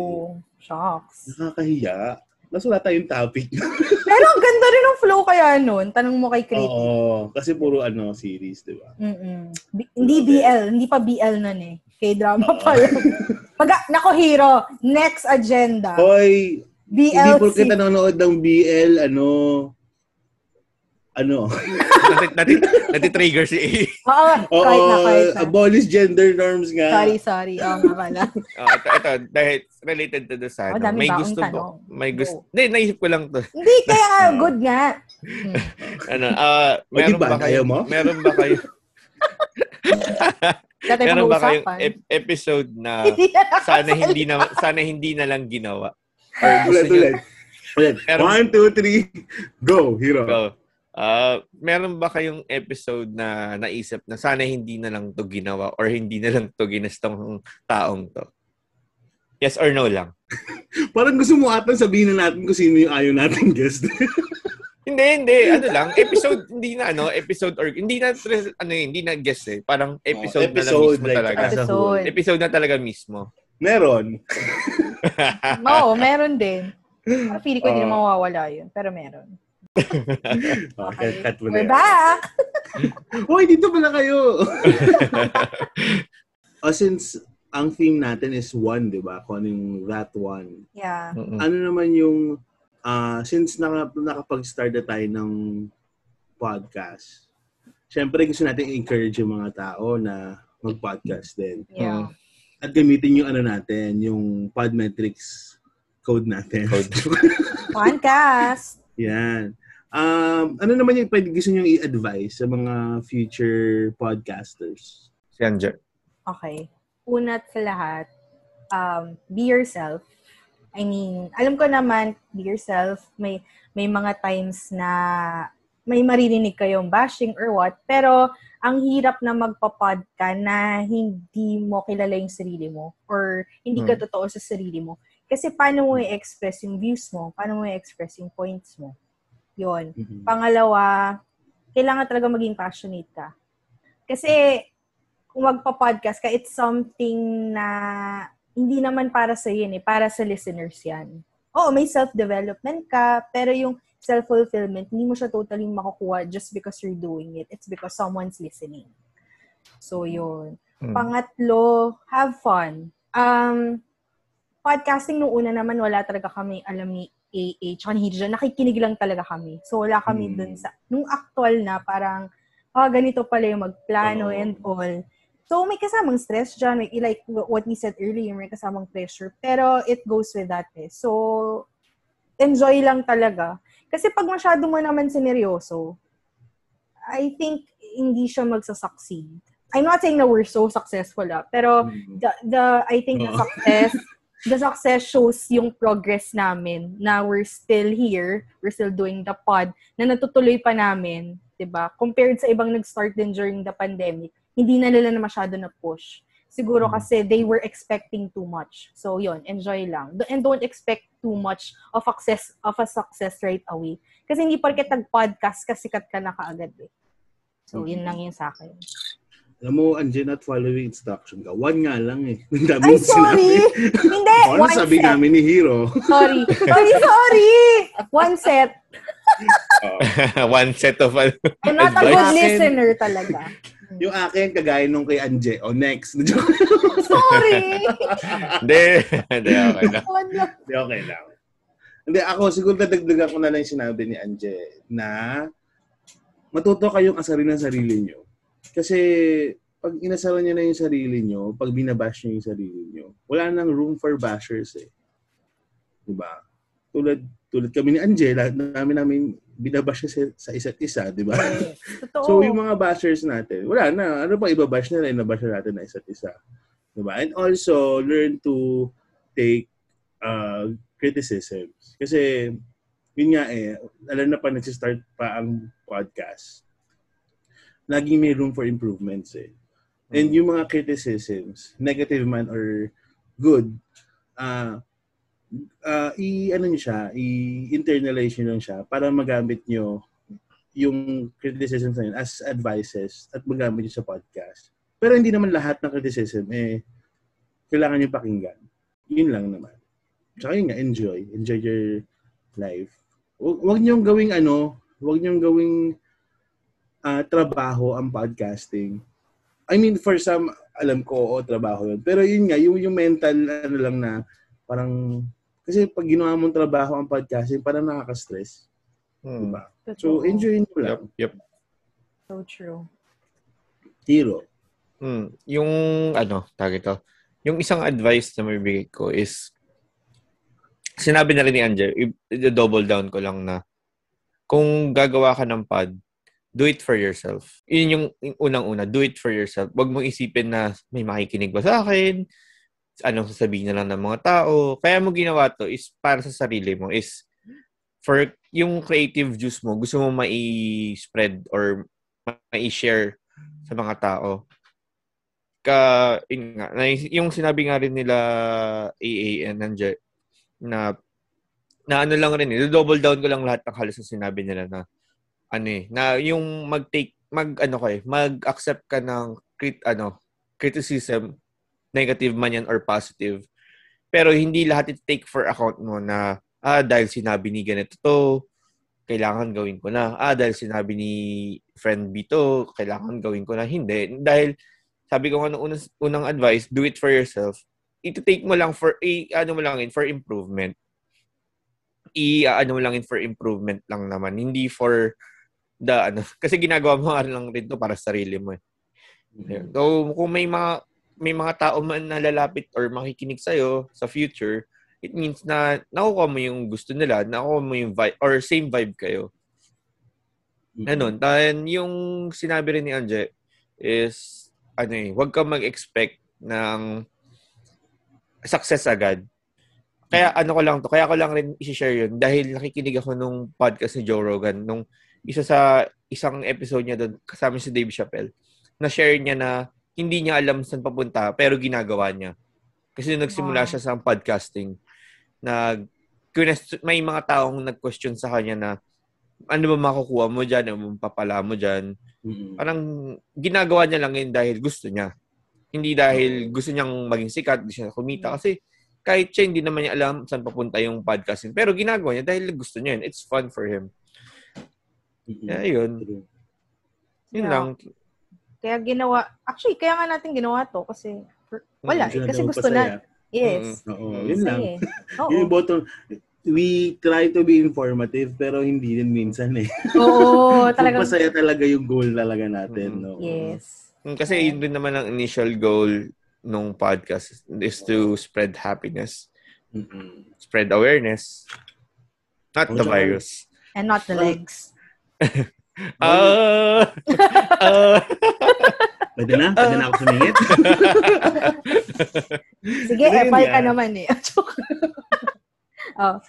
Shocks. Nakakahiya. Tapos wala tayong topic. Pero ang ganda rin ng flow kaya nun. Tanong mo kay Crit. Oo. Kasi puro ano, series, di ba? Mm-mm. B- hindi BL. Hindi pa BL nun eh. K-drama pa lang. Pag, nako, Hero. Next agenda. Hoy, hindi BLC. porket nanonood ng BL, ano, ano, nati, nati, nati-trigger si A. Oo, Oo, kahit na, kahit na. abolish gender norms nga. Sorry, sorry. Oo nga pala. Oh, ito, ito, dahil related to the sa Oh, ano, may gusto po, may gusto, hindi, naisip ko lang to. Hindi, kaya nga, good nga. ano, ah, O, meron di ba? ba kayo, mo? meron ba kayo, meron ba kayong ep- episode na sana hindi na sana hindi na lang ginawa? Or gusto Ulit, ulit. Ulit. One, two, three, go, hero. Go. Ah, meron ba kayong episode na naisip na sana hindi na lang to ginawa or hindi na lang to ginastong taong to? Yes or no lang? Parang gusto mo ata sabihin na natin kung sino yung ayaw nating guest. Hindi, hindi. Ano lang, episode, hindi na ano, episode or, hindi na, ano yun, hindi na guess eh. Parang episode, na lang episode, mismo like, talaga. Episode. Episode na talaga mismo. Meron. Oo, meron din. Parang feeling ko hindi Oo. na mawawala yun. Pero meron. okay, cut mo na We're yan. back! Hoy, dito pala kayo! oh, since ang theme natin is one, di ba? Kung ano yung that one. Yeah. Ano naman yung, ah, since naka, nakapag-start na tayo ng podcast, syempre gusto natin encourage yung mga tao na mag-podcast din. Yeah. At gamitin yung ano natin, yung Podmetrics code natin. Podcast. Yan. Um, ano naman yung pwede gusto nyo i-advise sa mga future podcasters? Si Anja. Okay. Una't sa lahat, um, be yourself. I mean, alam ko naman, be yourself. May, may mga times na may maririnig kayong bashing or what, pero ang hirap na magpa-pod ka na hindi mo kilala yung sarili mo or hindi ka Hmm. totoo sa sarili mo. Kasi paano mo i-express yung views mo? Paano mo i-express yung points mo? Yun. Pangalawa, kailangan talaga maging passionate ka. Kasi kung magpa-podcast ka, it's something na hindi naman para sa yun eh, para sa listeners yan. Oo, may self-development ka, pero yung self-fulfillment, hindi mo siya totally makukuha just because you're doing it. It's because someone's listening. So, yun. Mm. Pangatlo, have fun. Um, podcasting nung una naman, wala talaga kami alam ni AA, tsaka ni Hidja. Nakikinig lang talaga kami. So, wala kami Mm. dun sa, nung actual na, parang, ah, ganito pala yung magplano and all. So, may kasamang stress dyan. May, like what we said earlier, may kasamang pressure. Pero it goes with that eh. So, enjoy lang talaga. Kasi pag masyado mo naman sineryoso, I think hindi siya magsasucceed. I'm not saying na we're so successful ah, pero the, the I think the success the success shows yung progress namin na we're still here, we're still doing the pod, na natutuloy pa namin, 'di ba? Compared sa ibang nag-start din during the pandemic, hindi na nila na masyado na push. Siguro kasi they were expecting too much. So, yon enjoy lang. And don't expect too much of success of a success right away. Kasi hindi porket nag-podcast ka, sikat ka na kaagad eh. So, yun lang yun sa akin. Alam mo, Anje, not following instruction ka. One nga lang eh. Ang dami Ay, sorry! Hindi! O, ano one sabi set. namin ni Hero? Sorry. Sorry, sorry! One set. One set of ano, I'm not a good advice. listener talaga. Yung akin, kagaya nung kay Anje. O, next. Sorry! Hindi. Hindi, okay na. Hindi, okay lang. Hindi, ako, siguro dadagdagan ko na lang yung sinabi ni Anje na matuto kayong asarin ng sarili nyo. Kasi pag inasaran nyo na yung sarili nyo, pag binabash nyo yung sarili nyo, wala nang room for bashers eh. Diba? Tulad, tulad kami ni Anje, lahat namin namin binabash na sa, sa isa't isa, di ba? So, yung mga bashers natin, wala na. Ano pa ibabash na rin, nabash na natin na isa't isa. Di ba? And also, learn to take uh, criticisms. Kasi, yun nga eh, alam na pa nagsistart pa ang podcast, laging may room for improvements eh. And yung mga criticisms, negative man or good, uh, uh, i ano niyo siya, i-internalize lang siya para magamit niyo yung criticisms na yun as advices at magamit niyo sa podcast. Pero hindi naman lahat ng criticism eh kailangan niyo pakinggan. Yun lang naman. Tsaka yun nga, enjoy. Enjoy your life. Huwag niyong gawing ano, huwag niyong gawing ah, trabaho ang podcasting. I mean, for some, alam ko, oo, trabaho yun. Pero yun nga, yung, yung mental, ano lang na, parang, kasi pag ginawa mong trabaho ang podcasting, parang nakaka-stress. Diba? So, Totoo. enjoy nyo lang. Yep. So true. Hero. Hmm. Yung ano, tawag ito. Yung isang advice na may bigay ko is sinabi na rin ni Anje, i- i-double down ko lang na kung gagawa ka ng pod, do it for yourself. Yun yung, unang-una, do it for yourself. Huwag mong isipin na may makikinig ba sa akin, anong sasabihin na lang ng mga tao. Kaya mo ginawa to is para sa sarili mo, is for yung creative juice mo, gusto mo mai-spread or mai-share sa mga tao. Ka, yun nga, yung sinabi nga rin nila AAN nandiyan, na na ano lang rin, eh, double down ko lang lahat ng halos na sinabi nila na ano eh, na yung mag-take, mag ano ko eh, mag-accept ka ng crit, ano, criticism, negative man yan or positive. Pero hindi lahat i-take for account mo na, ah, dahil sinabi ni ganito to, kailangan gawin ko na. Ah, dahil sinabi ni friend B to, kailangan gawin ko na. Hindi. Dahil, sabi ko nga nung unang, unang advice, do it for yourself. Ito take mo lang for, i, ano mo lang in, for improvement. I, ano lang in for improvement lang naman. Hindi for the, ano, kasi ginagawa mo lang rin to para sa sarili mo. Eh. So, kung may mga, may mga tao man na lalapit or makikinig sa'yo sa future, it means na nakukuha mo yung gusto nila, nakukuha mo yung vibe, or same vibe kayo. Ganun. Then, yung sinabi rin ni Anje is, ano eh, huwag kang mag-expect ng success agad. Kaya ano ko lang to, kaya ko lang rin i-share yun dahil nakikinig ako nung podcast ni Joe Rogan, nung isa sa isang episode niya doon, kasama si Dave Chappelle, na share niya na hindi niya alam saan papunta, pero ginagawa niya. Kasi nung nagsimula Wow. siya sa podcasting, nag may mga taong nag-question sa kanya na ano ba makukuha mo dyan, ano ba papala mo dyan. Parang ginagawa niya lang yun dahil gusto niya. Hindi dahil gusto niyang maging sikat, gusto niya kumita. Kasi kahit siya hindi naman niya alam saan papunta yung podcasting. Pero ginagawa niya dahil gusto niya yun. It's fun for him. Kaya yun. Yun Yeah. lang. Kaya ginawa, actually, kaya nga natin ginawa to kasi, wala, Mm, eh, kasi sila gusto na. Yes. Oo, yun lang. Masaya eh. Oo. Yun yung bottom. We try to be informative pero hindi din minsan eh. Oo, talagang- Magpasaya talaga yung goal talaga natin. No? Yes. Mm, Kasi yun din naman ang initial goal nung podcast is to spread happiness. Spread awareness. Not the Oh, virus. And not the legs. Ah! Ah! Pwede na? Pwede na ako sumingit? Sige, Ano epal ka naman eh. Oh.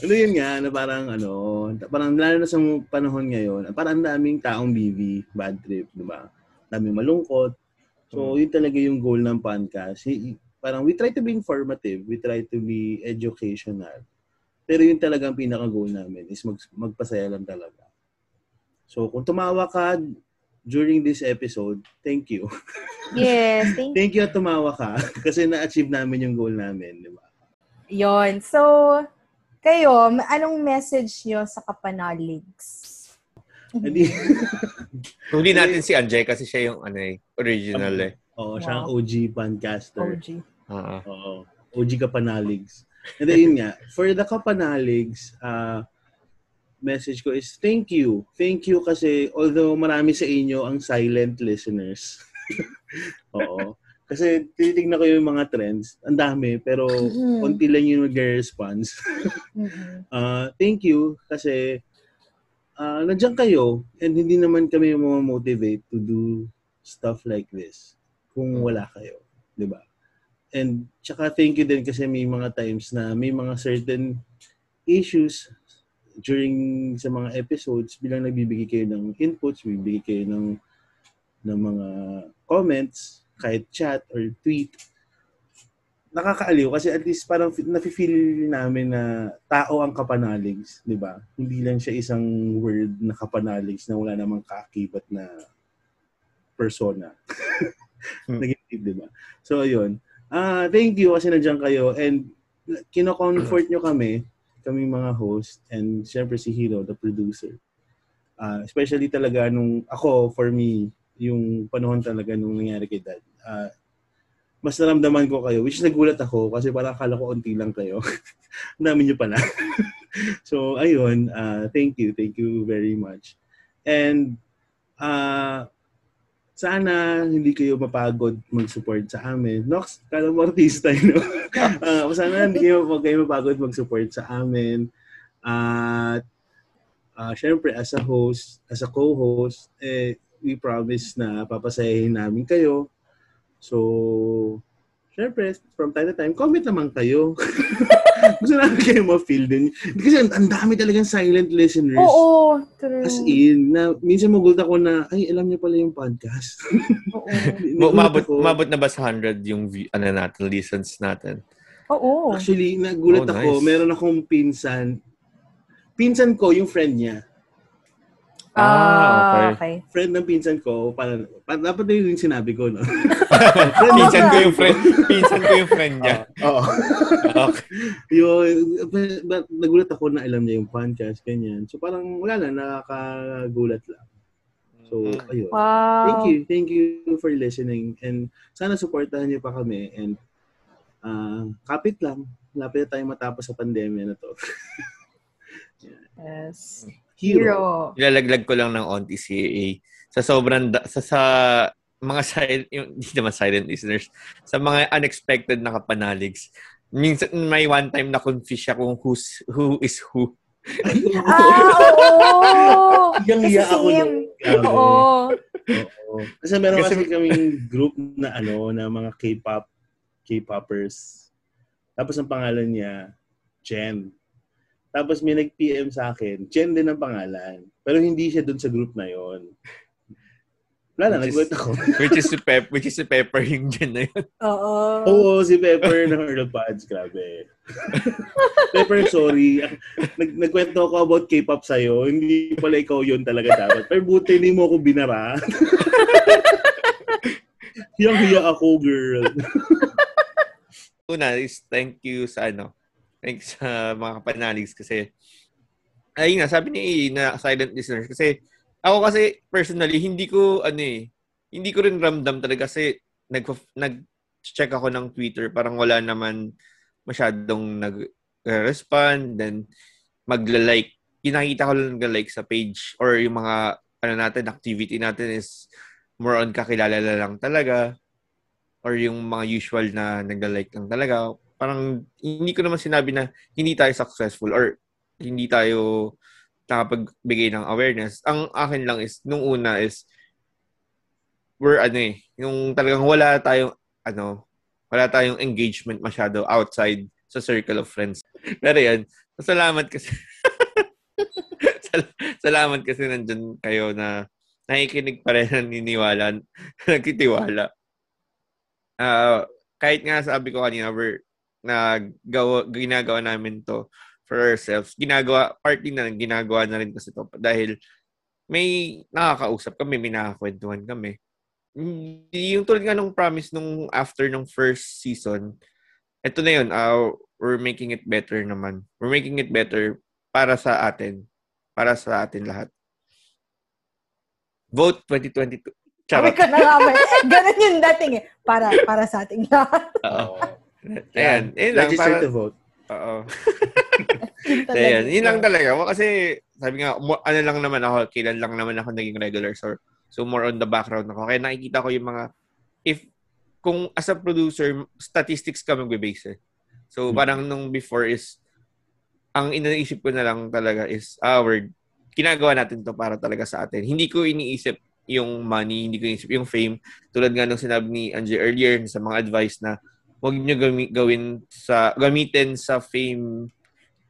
ano yun nga, na parang ano, parang lalo na sa panahon ngayon, parang ang daming taong BV, bad trip, di ba? Daming malungkot. So, yun talaga yung goal ng podcast. Parang we try to be informative, we try to be educational. Pero yun talaga ang pinaka-goal namin is mag, magpasaya lang talaga. So, kung tumawa ka during this episode, thank you. Yes, thank thank you at tumawa ka kasi na-achieve namin yung goal namin, di ba? Yon. So, kayo, anong message nyo sa kapanaligs? Hindi. Natin si Anjay kasi siya yung ano eh, original eh. Oo, siya ang. OG podcaster. OG. Ah. Oo. OG Kapanaligs. And then yun nga, for the Kapanaligs, uh, message ko is thank you. Thank you kasi although marami sa inyo ang silent listeners. Oo. Kasi tinitignan ko yung mga trends. Ang dami, pero Mhm. konti lang yung nag-response. Uh, thank you kasi uh, nandiyan kayo and hindi naman kami motivate to do stuff like this kung wala kayo. di ba? And tsaka thank you din kasi may mga times na may mga certain issues during sa mga episodes bilang nagbibigay kayo ng inputs, bibigay kayo ng ng mga comments, kahit chat or tweet. Nakakaaliw kasi at least parang nafe-feel namin na tao ang kapanaligs, di ba? Hindi lang siya isang word na kapanaligs na wala namang kaakibat na persona. Negative, di ba? So, ayun. Ah, thank you kasi nandiyan kayo and kino-comfort nyo kami, kami mga host and syempre si Hiro, the producer. Ah, especially talaga nung ako, for me, yung panahon talaga nung nangyari kay Dad. Ah, mas naramdaman ko kayo, which nagulat ako kasi parang akala ko unti lang kayo. Dami nyo pala. so, ayun, ah, thank you, thank you very much. And, ah, sana hindi kayo mapagod mag-support sa amin. Nox, kala mo artista, you know? Ah, sana hindi kayo, wag kayo mapagod mag-support sa amin. At, ah, syempre, as a host, as a co-host, eh, we promise na papasayahin namin kayo. So, syempre, from time to time, comment naman kayo. Gusto namin kayo ma-feel din. Kasi ang- ang dami talagang silent listeners. Oo, true. As in, na, minsan magulat ako na, ay, alam niyo pala yung podcast. Ma- Umabot, umabot na ba sa 100 yung view, ano natin, listens natin? Oo. Actually, nagulat Oh, ako. nice. Meron akong pinsan. Pinsan ko, yung friend niya. Ah, okay. Friend ng pinsan ko, para, para dapat na yun yung sinabi ko, no? pinsan ko yung friend, pinsan ko yung friend niya. Oo. okay. Yun, but, but, nagulat ako na alam niya yung podcast, ganyan. So parang wala lang, nakakagulat lang. So, ayun. Wow. Thank you. Thank you for listening. And sana supportahan niyo pa kami. And uh, kapit lang. Lapit na tayo matapos sa pandemya na to. Yes. Hero. Ilalaglag ko lang ng onti si AA. Sa sobrang, da- sa, sa mga silent, yung, hindi naman silent listeners, sa mga unexpected na kapanaligs. Minsan, may one time na confuse siya kung who's, who is who. Ah, oo! Yung Kasi iya ako same. nun. Oo. Oo. Kasi meron Kasi- kasi, kaming group na ano, na mga K-pop, K-popers. Tapos ang pangalan niya, Jen. Tapos may nag-PM sa akin, Jen din ang pangalan. Pero hindi siya dun sa group na yon. Wala na, Which is- nagulat ako. which is si Pep, which is si Pepper yung dyan na yun. Oo. Oo, si Pepper ng Earl Pods, grabe. Pepper, sorry. Nag nagkwento ako about K-pop sa'yo. Hindi pala ikaw yun talaga dapat. Pero buti hindi mo ako binara. Hiyang-hiya ako, girl. Una is thank you sa ano, thank you sa mga kapanaligs kasi ayun nga, sabi ni na silent listeners kasi ako kasi personally hindi ko ano eh, hindi ko rin ramdam talaga kasi nag nag-check ako ng Twitter parang wala naman masyadong nag-respond then magla-like kinakita ko lang nag-like sa page or yung mga ano natin activity natin is more on kakilala lang talaga or yung mga usual na nagla-like lang talaga. Parang hindi ko naman sinabi na hindi tayo successful or hindi tayo nakapagbigay ng awareness. Ang akin lang is, nung una is, we're ano eh, yung talagang wala tayong, ano, wala tayong engagement masyado outside sa circle of friends. Pero yan, salamat kasi, Sal- salamat kasi nandyan kayo na nakikinig pa rin, naniniwala, nagtitiwala. Ah, kahit nga sabi ko kanina, we're, na gawa, ginagawa namin to for ourselves. Ginagawa, partly na ginagawa na rin kasi to dahil may nakakausap kami, may nakakwentuhan kami. Hindi- Yung tulad nga nung promise nung after nung first season, eto na yun, uh, we're making it better naman. We're making it better para sa atin. Para sa atin lahat. Vote 2022. Sabi Charot. ko na nga, ganun yung dating eh. Para, para sa ating lahat. Oo. Ayan. Yun lang. Register Para, to vote. Oo. Ayan. Yun lang talaga. Well, Kasi, sabi nga, ano lang naman ako, kailan lang naman ako naging regular. So, so more on the background ako. Kaya nakikita ko yung mga, if, kung as a producer, statistics ka magbe-base eh. So, parang nung before is, ang iniisip ko na lang talaga is, ah, we're, ginagawa natin to para talaga sa atin. Hindi ko iniisip yung money, hindi ko iniisip yung fame. Tulad nga nung sinabi ni Angie earlier sa mga advice na huwag nyo gami- gawin sa, gamitin sa fame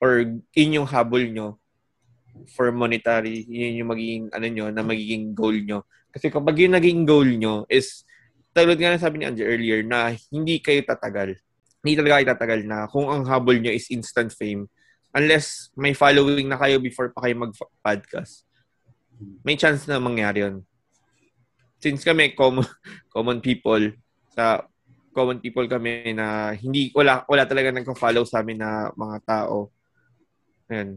or inyong habol nyo for monetary, yun yung magiging, ano nyo, na magiging goal nyo. Kasi kapag yung naging goal nyo is, tulad nga na sabi ni Angie earlier, na hindi kayo tatagal. Hindi talaga kayo tatagal na kung ang habol nyo is instant fame, unless may following na kayo before pa kayo mag-podcast, may chance na mangyari yun. Since kami, common, common people, sa common people kami na hindi, wala, wala talaga nagka-follow sa amin na mga tao. Ayan.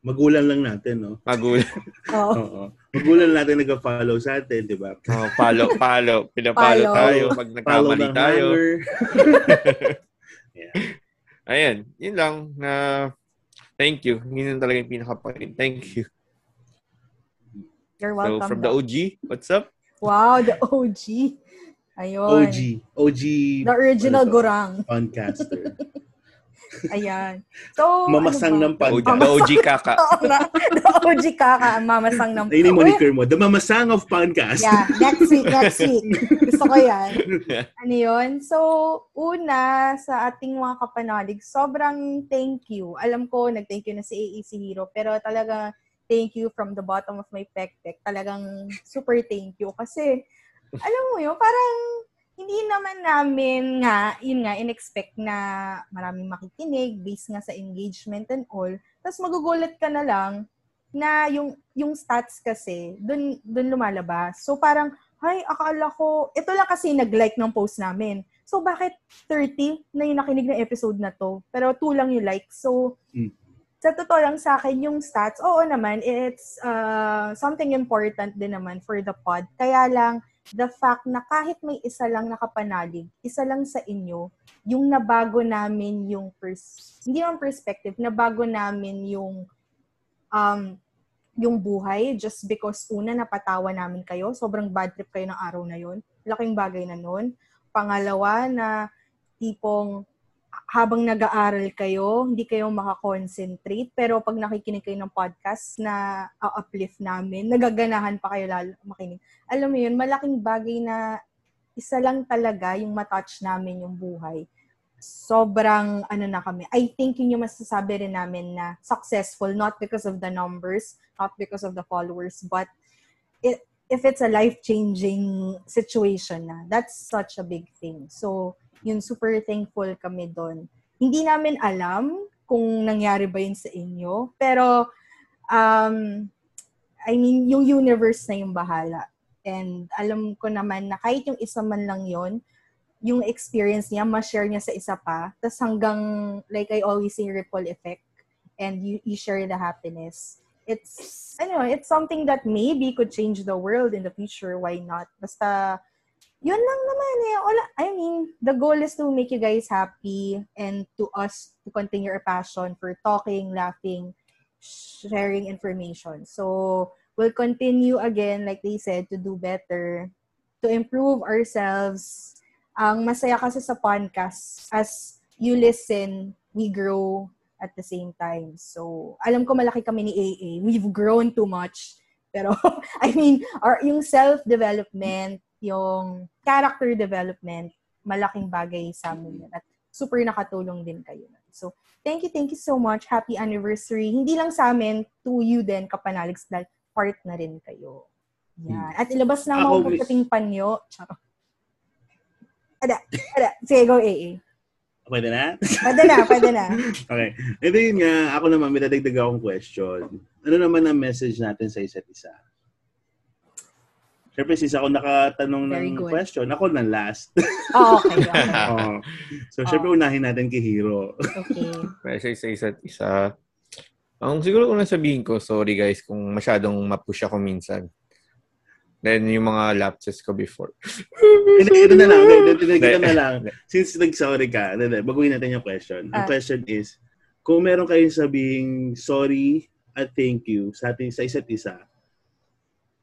Magulan lang natin, no? Magulan. Oo. Oo. Magulan natin nag-follow sa atin, di ba? Oh, follow, follow. Pinapalo tayo pag nagkamali tayo. hammer. Ayan. Yun lang na thank you. Yun lang talaga yung pinaka-point. Thank you. You're So, welcome. from the. OG, what's up? Wow, the OG. Ayun. OG. OG. The original ano to? gurang. Podcaster. Ayan. So, Mamasang ano ng ba? The OG, podcast. the OG kaka. The OG kaka, ang mamasang ng... Ayun yung Uy, moniker mo. The Mamasang of Podcast. Yeah, next week, next week. Gusto ko yan. Ano yun? So, una, sa ating mga kapanalig, sobrang thank you. Alam ko, nag-thank you na si AAC Hero, pero talaga, thank you from the bottom of my pek-pek. Talagang super thank you. Kasi, alam mo yun, parang hindi naman namin nga, yun nga, in-expect na maraming makikinig based nga sa engagement and all. Tapos magugulat ka na lang na yung yung stats kasi dun dun lumalabas. So parang ay akala ko ito lang kasi nag-like ng post namin. So bakit 30 na yung nakinig ng episode na to? Pero 2 lang yung like. So Mm. sa totoo lang sa akin yung stats, oo naman, it's uh, something important din naman for the pod. Kaya lang, the fact na kahit may isa lang nakapanalig, isa lang sa inyo, yung nabago namin yung pers hindi yung perspective, nabago namin yung um, yung buhay just because una napatawa namin kayo, sobrang bad trip kayo ng araw na yon. Laking bagay na nun. Pangalawa na tipong habang nag-aaral kayo, hindi kayo makakonsentrate, pero pag nakikinig kayo ng podcast na uplift namin, nagaganahan pa kayo lalo makinig. Alam mo yun, malaking bagay na isa lang talaga yung matouch namin yung buhay. Sobrang ano na kami. I think yun yung masasabi rin namin na successful, not because of the numbers, not because of the followers, but it, if it's a life-changing situation na, that's such a big thing. So, yun, super thankful kami doon. Hindi namin alam kung nangyari ba yun sa inyo, pero, um, I mean, yung universe na yung bahala. And alam ko naman na kahit yung isa man lang yon yung experience niya, ma-share niya sa isa pa. Tapos hanggang, like I always say, ripple effect. And you, you share the happiness. It's, I know, it's something that maybe could change the world in the future. Why not? Basta, yun lang naman eh. Wala, I mean, the goal is to make you guys happy and to us to continue our passion for talking, laughing, sharing information. So, we'll continue again, like they said, to do better, to improve ourselves. Ang masaya kasi sa podcast, as you listen, we grow at the same time. So, alam ko malaki kami ni AA. We've grown too much. Pero, I mean, our, yung self-development, yung character development, malaking bagay sa amin yun. At super nakatulong din kayo. So, thank you, thank you so much. Happy anniversary. Hindi lang sa amin, to you din, Kapanaligs, dahil part na rin kayo. Yan. At ilabas na mga puputing panyo. Ada, ada. Sige, go, AA. Pwede na? Pwede na, pwede na. okay. Ito yun nga, ako naman, may dadagdag akong question. Ano naman ang message natin sa isa't isa? Siyempre, since ako nakatanong ng good. question, ako na last. Oh, okay, okay. Oo. So, syempre, unahin natin kay Hero. Okay. Kasi sa isa't isa. Ang siguro kung sabihin ko, sorry guys kung masyadong mapush ako minsan. Then yung mga lapses ko before. Ito, ito na lang. Ito, ito, ito Hindi. na lang. Since nag-sorry ka, baguhin natin yung question. Ang Ah. question is, kung meron kayong sabihing sorry at thank you sa ating sa isa't isa,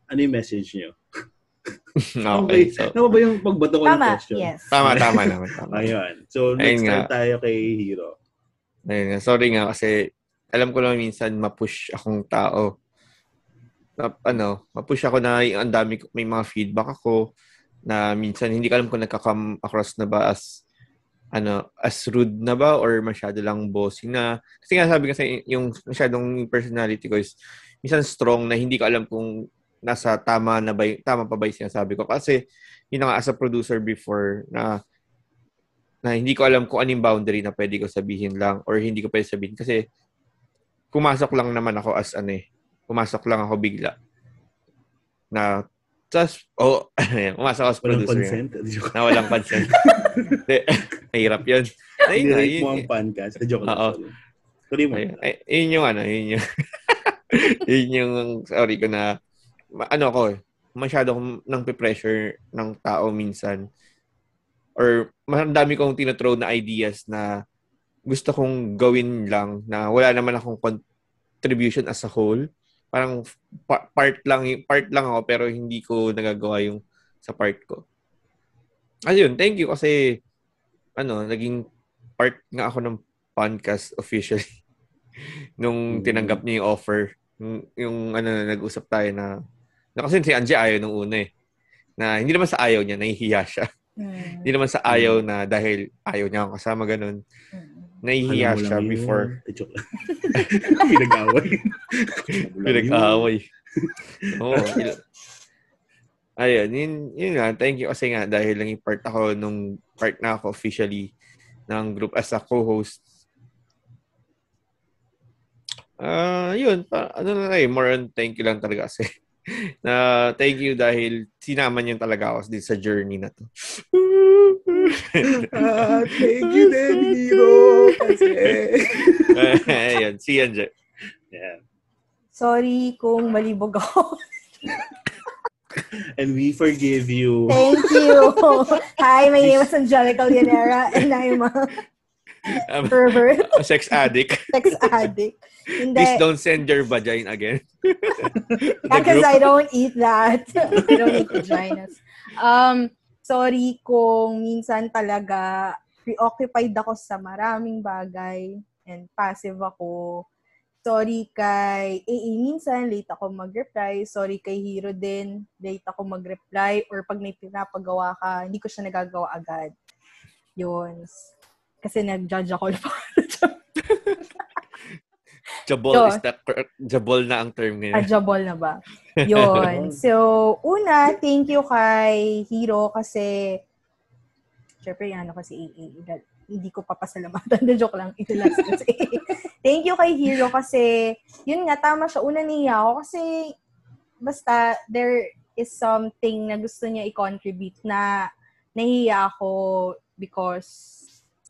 ano yung message nyo? Okay, so- Tama ba yung pagbato ko ng Tama, question? yes. Tama, tama naman. Tama. Ayun. So, Ayun next nga. time tayo kay Hero. Ayun nga. Sorry nga kasi alam ko lang minsan mapush akong tao. Na, ano, mapush ako na yung ang dami, may mga feedback ako na minsan hindi ko alam kung nagka-come across na ba as ano, as rude na ba or masyado lang bossy na. Kasi nga sabi kasi yung masyadong personality ko is minsan strong na hindi ko alam kung nasa tama na ba tama pa ba yung sinasabi ko. Kasi yun na nga as a producer before na na hindi ko alam kung anong boundary na pwede ko sabihin lang or hindi ko pwede sabihin kasi pumasok lang naman ako as ano eh. Pumasok lang ako bigla. Na just, oh, ayan, pumasok ako as Walang producer. consent? Na walang consent. Hindi, Mahirap yun. Ayun nga, Direct yun- mo ang podcast. Joke lang. Oo. Tuloy mo. Ay, yun yung ano, yun yung, yun yung, sorry ko na, ano ako eh, masyado akong nang pressure ng tao minsan. Or, marami kong tinothrow na ideas na gusto kong gawin lang na wala naman akong contribution as a whole. Parang pa- part lang, part lang ako pero hindi ko nagagawa yung sa part ko. Ayun, thank you kasi ano, naging part nga ako ng podcast officially nung tinanggap niya yung offer. Yung, yung ano, nag-usap tayo na, na kasi si Angie ayaw nung una eh. Na hindi naman sa ayaw niya, nahihiya siya. Hmm. Hindi naman sa ayaw na dahil ayaw niya akong kasama ganun. Nahihiya Alam mo siya yun. before. Joke lang. Pinag-away. Pinag-away. Oo. il- Ayun, yun, yun nga. Thank you kasi nga dahil lang yung part ako nung part na ako officially ng group as a co-host. Ah, yun, pa, ano na eh, more on thank you lang talaga kasi. na thank you dahil sinama niyo talaga ako din sa journey na to. Ah, thank you din, Hero. Kasi... Ayun, si yan, Je. Yeah. Sorry kung malibog ako. And we forgive you. Thank you. Hi, my name is Angelica Leonera and I'm a Um, pervert, a sex addict. sex addict. Hindi. Please don't send your vagina again. Because I don't eat that. I don't eat vaginas. Um, sorry kung minsan talaga preoccupied ako sa maraming bagay and passive ako. Sorry kay AA, minsan late ako mag-reply. Sorry kay Hero din, late ako mag-reply. Or pag may pinapagawa ka, hindi ko siya nagagawa agad. Yun. Kasi nag-judge ako. Jabol Yun. is the jabol na ang term ngayon. Adjable na ba? Yun. So, una, thank you kay Hero kasi syempre yan ako si AA. Hindi ko papasalamatan. Na joke lang. Ito last ko si AA. Thank you kay Hero kasi yun nga, tama siya. Una niya ako kasi basta there is something na gusto niya i-contribute na nahiya ako because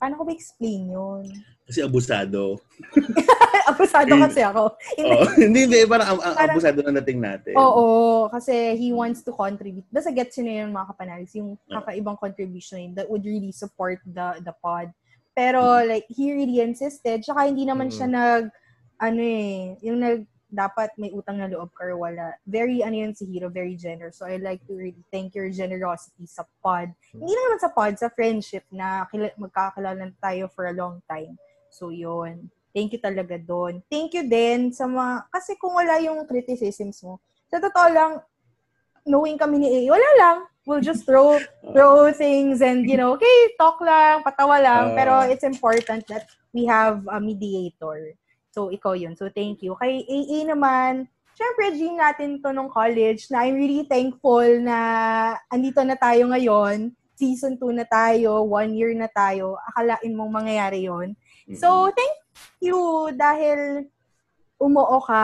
paano ko ba explain yun? Kasi abusado. Abusado kasi ako. Hindi. Oo. hindi, hindi. Parang, ang- ang Parang- abusado na nating natin. Oo, kasi he wants to contribute. Basta gets yun yung mga kapanalis, yung kakaibang contribution na yun that would really support the the pod. Pero like, he really insisted. Tsaka hindi naman siya nag, ano eh, yung nag, dapat may utang na loob ka or wala. Very, ano yun si Hero, very generous. So I like to really thank your generosity sa pod. Hindi na naman sa pod, sa friendship na kila- magkakilala tayo for a long time. So yun. Thank you talaga doon. Thank you din sa mga, kasi kung wala yung criticisms mo, sa totoo lang, knowing kami ni AA, wala lang. We'll just throw throw things and, you know, okay, talk lang, patawa lang. Ah. pero it's important that we have a mediator. So, ikaw yun. So, thank you. Kay AA naman, syempre, dream natin to nung college na I'm really thankful na andito na tayo ngayon. Season 2 na tayo, one year na tayo. Akalain mong mangyayari yon So, thank you dahil umuo ka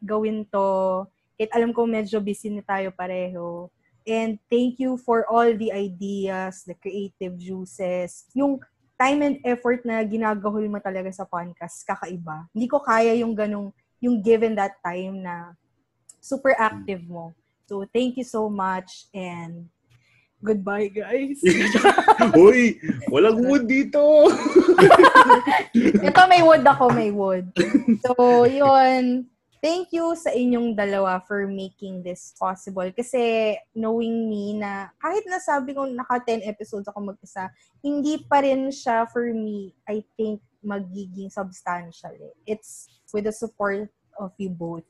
gawin to. Kahit alam ko medyo busy na tayo pareho. And thank you for all the ideas, the creative juices, yung time and effort na ginagahol mo talaga sa podcast, kakaiba. Hindi ko kaya yung ganong, yung given that time na super active mo. So, thank you so much and goodbye, guys. Uy, walang wood dito. Ito may wood ako, may wood. So, yun. Thank you sa inyong dalawa for making this possible. Kasi knowing me na kahit nasabi ko naka 10 episodes ako mag-isa, hindi pa rin siya for me, I think, magiging substantial. eh. It's with the support of you both.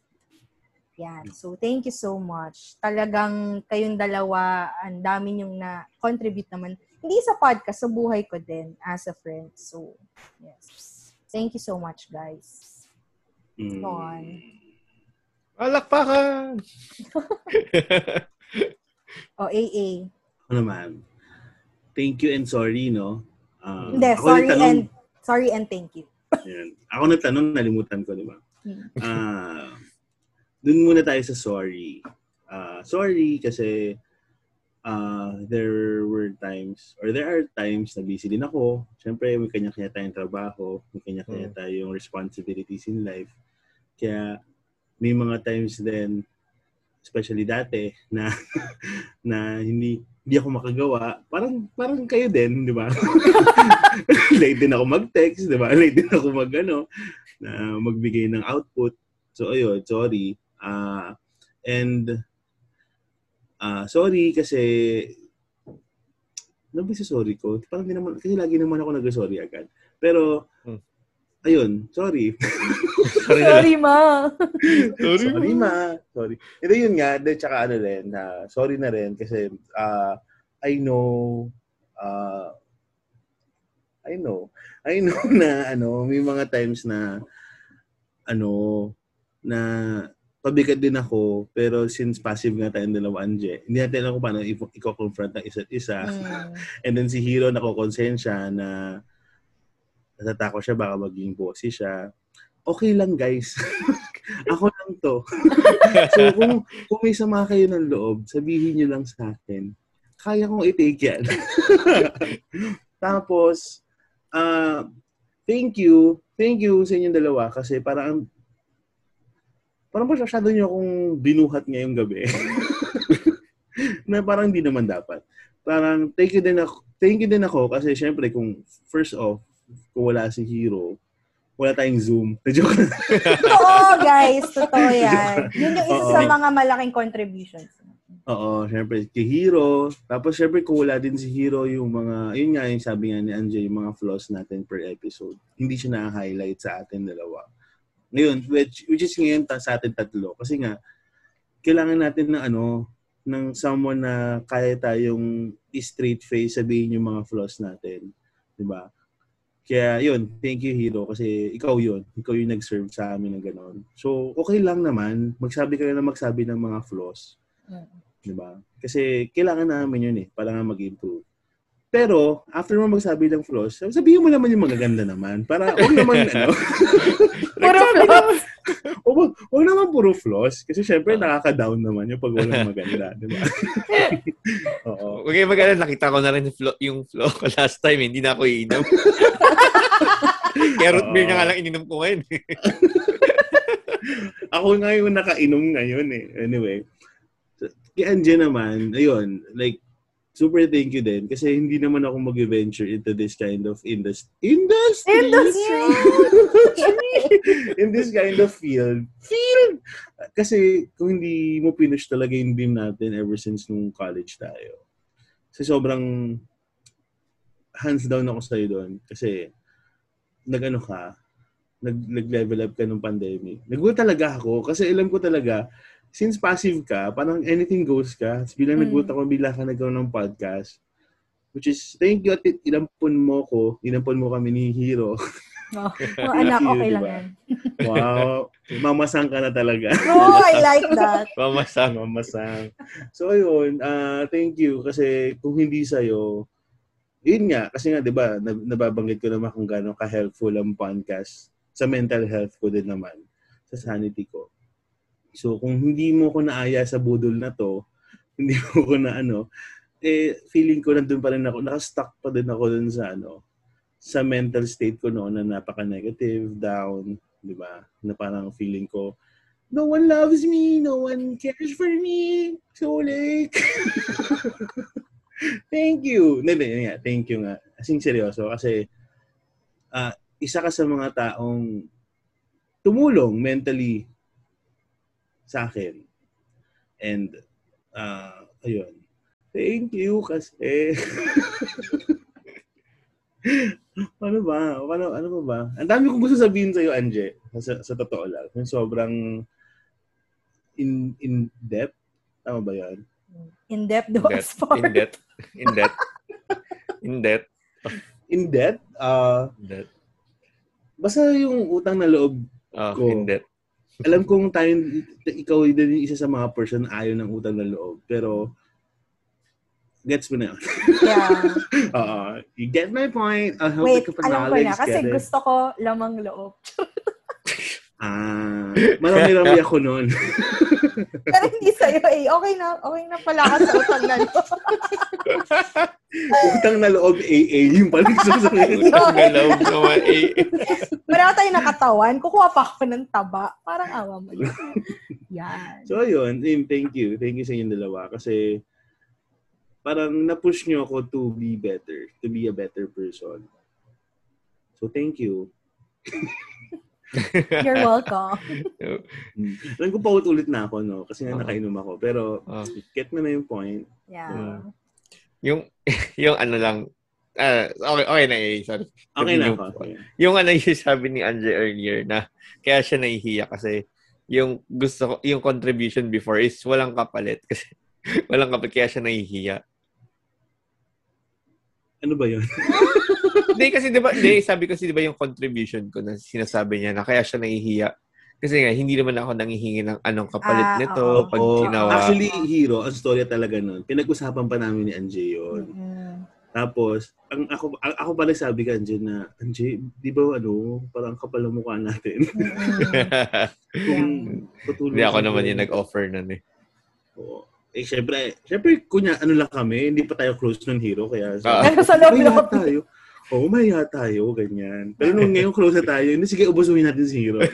Yan. So, thank you so much. Talagang kayong dalawa, ang dami yung na-contribute naman. Hindi sa podcast, sa buhay ko din as a friend. So, yes. Thank you so much, guys. Mm. On. Palakpakan! O, AA. Ano naman? Thank you and sorry, no? Ah, Hindi, ako sorry nagtanong- and sorry and thank you. Yan. Ako na tanong, nalimutan ko, di ba? Ah, dun muna tayo sa sorry. Ah, sorry kasi ah, there were times or there are times na busy din ako. Siyempre, may kanya-kanya tayong trabaho, may kanya-kanya Hmm. tayong responsibilities in life. Kaya may mga times din especially dati na na hindi hindi ako makagawa. Parang parang kayo din, di ba? Late din ako mag-text, di ba? Late din ako mag ano, na magbigay ng output. So ayun, sorry. Ah and ah sorry kasi ano sorry ko? Parang di naman, kasi lagi naman ako nag-sorry agad. Pero, ayun, sorry. Sorry Sorry, ma. sorry, ma. Sorry. Ito yun nga, de, tsaka ano rin, na sorry na rin kasi uh, I know, uh, I know, I know na ano, may mga times na ano, na pabigat din ako, pero since passive nga tayong dalawa, Anje, hindi natin alam kung paano i-confront ang isa't isa. Mm. And then si Hero nakokonsensya na natatakot siya baka maging bossy siya. okay lang guys. Ako lang to. so kung, kung may sama kayo ng loob, sabihin nyo lang sa akin. Kaya kong i-take yan. Tapos, uh, thank you. Thank you sa inyong dalawa kasi parang parang masyado nyo akong binuhat ngayong gabi. na parang hindi naman dapat. Parang thank you din ako, thank you din ako kasi syempre kung first off, kung wala si Hero, wala tayong Zoom. Joke Totoo, guys. Totoo yan. Yun yung isa sa mga malaking contributions. Oo, syempre kay Hero. Tapos syempre kung wala din si Hero yung mga, yun nga yung sabi nga ni Anje, yung mga flaws natin per episode. Hindi siya na-highlight sa atin dalawa. Ngayon, which, which is ngayon ta, sa atin tatlo. Kasi nga, kailangan natin ng ano, ng someone na kaya tayong straight face sabihin yung mga flaws natin. 'Di ba? Kaya yun, thank you Hero kasi ikaw yun. Ikaw yung nag-serve sa amin ng gano'n. So, okay lang naman. Magsabi ka na magsabi ng mga flaws. Mm-hmm. Di ba? Kasi kailangan namin yun eh, para nga mag-improve. Pero, after mo magsabi ng flaws, sabihin mo naman yung magaganda naman. Para, huwag naman, ano. Huwag, huwag naman puro flaws. Kasi syempre, nakaka-down naman yung pag walang maganda. Di ba? Oo. Okay, maganda. Nakita ko na rin yung flow, yung flow ko last time. Hindi na ako iinom. Carrot beer na nga lang ininom ko ngayon. ako nga yung nakainom ngayon eh. Anyway, kay Anje naman, ayun, like, super thank you din kasi hindi naman ako mag-venture into this kind of industry. Industry! Industry! In this kind of field. Field! Kasi kung hindi mo finish talaga yung dream natin ever since nung college tayo. Kasi sobrang hands down ako sa'yo doon. Kasi nag-ano ka, nag, nag-level up ka nung pandemic. Nagulat talaga ako kasi alam ko talaga since passive ka, parang anything goes ka. So, bilang mm. nagulat ako, bila ka nagkaroon ng podcast. Which is, thank you at inampun mo ko, inampun mo kami ni Hero. Oh, oh anak, okay diba? lang yan. wow. Mamasang ka na talaga. Oh, I like that. Mamasang. Mamasang. So, ayun. Uh, thank you. Kasi kung hindi sa'yo, yun nga. Kasi nga, di ba, nababanggit ko naman kung gano'ng ka-helpful ang podcast sa mental health ko din naman. Sa sanity ko. So, kung hindi mo ko naaya sa budol na to, hindi mo ko na ano, eh, feeling ko nandun pa rin ako, nakastuck pa din ako dun sa ano, sa mental state ko noon na napaka-negative, down, di ba? Na parang feeling ko, no one loves me, no one cares for me. So like, thank you. Hindi, hindi, thank you nga. Asing seryoso kasi uh, isa ka sa mga taong tumulong mentally sa akin. And, uh, ayun. Thank you kasi. ano ba? Ano, ano ba ba? Ang dami kong gusto sabihin sa'yo, Anje. Sa, sa totoo lang. Yung sobrang in, in depth. Tama ba yan? In depth do in as far. In depth. In depth. in depth. in depth? Uh, in depth. Basta yung utang na loob oh, ko. In depth alam kong tayo, ikaw din yung isa sa mga person ayaw ng utang na loob. Pero, gets mo na yun. yeah. uh, you get my point. I hope Wait, alam ko na. Kasi gusto ko lamang loob. ah, marami-rami ako noon. Pero hindi sa'yo eh. Okay na, okay na pala ka sa utang na loob. utang na loob AA. Yung pala sa Utang na loob sa mga AA. Wala tayo nakatawan. Kukuha pa ako ng taba. Parang awa mo yun. Yan. So, yun. Thank you. Thank you sa inyong dalawa. Kasi, parang na-push nyo ako to be better. To be a better person. So, thank you. You're welcome. Alam ko pa ulit na ako, no? Kasi nga nakainom ako. Pero, uh, get mo na yung point. Yeah. Uh, yung, yung ano lang, uh, okay, okay na eh, sorry. Okay na yung, ako. Okay. Yung ano yung sabi ni Anje earlier na kaya siya nahihiya kasi yung gusto ko, yung contribution before is walang kapalit kasi walang kapalit kaya siya nahihiya. Ano ba yun? Hindi kasi 'di ba, hindi sabi kasi 'di ba yung contribution ko na sinasabi niya na kaya siya nahihiya kasi nga, hindi naman ako nangihingi ng anong kapalit ah, nito oh, pag oh. ginawa. Actually, Hero, ang storya talaga nun, pinag-usapan pa namin ni Anjay yun. Mm-hmm. Tapos, ang ako ang, ako pala sabi ka Anje na, Anje, di ba ano, parang kapal ang mukha natin. Kung Hindi ako naman yung nag-offer nun eh. Oo. Eh, syempre, syempre, kunya, ano lang kami, hindi pa tayo close nun, Hero, kaya Ah. Pero sa loob mahiya loob. tayo. Oo, mahiya tayo, ganyan. Pero nung ngayon close na tayo, hindi, sige, ubusuhin natin si Hero.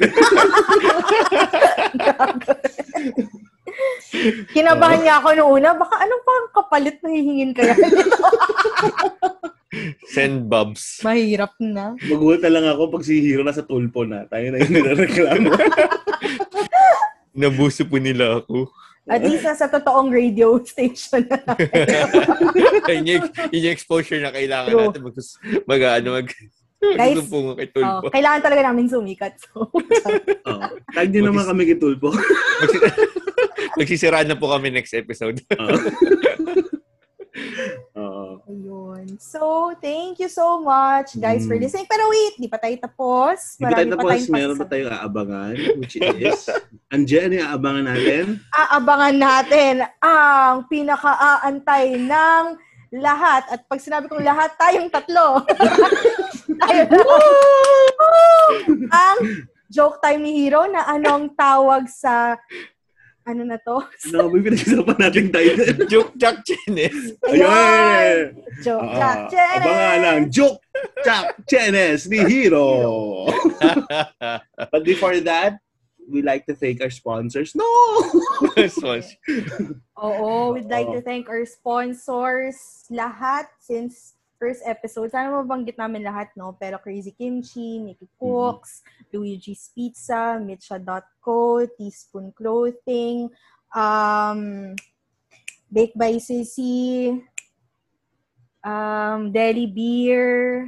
Kinabahan niya ako noong una. Baka anong pang kapalit na hihingin kaya nito? Send bobs. Mahirap na. Magulat na lang ako pag si Hero nasa tulpo na. Tayo na yung nilareklamo. Nabuso po nila ako. At least nasa totoong radio station na yun, yung, yun yung exposure na kailangan True. natin mag, mag, ano, mag, Guys, Oh, Tulpo. kailangan talaga namin sumikat. So, Oo. Tag din naman kami kay Tulpo. Magsisiraan na po kami next episode. Oo. ayun. So, thank you so much, guys, for Mm. listening. Pero wait, di pa tayo tapos. Hindi pa tayo tapos, meron pa tayong aabangan, which is, Anje, ano yung aabangan natin? Aabangan natin ang pinaka-aantay ng lahat. At pag sinabi kong lahat, tayong tatlo. tayo ang joke time ni Hero na anong tawag sa ano na to? Ano ba yung pinag-isapan natin title? Joke Jack Chenes. Ayun! Joke Ah, Jack Chenes. Abangan ang Joke Jack Chenes ni Hero. But before that, we like to thank our sponsors. No! Oo, we'd like to thank our sponsors lahat since first episode. Sana mabanggit namin lahat, no? Pero Crazy Kimchi, Nikki Cooks, Luigi's Pizza, Mitcha.co, Teaspoon Clothing, um, Bake by Sissy, um, Deli Beer,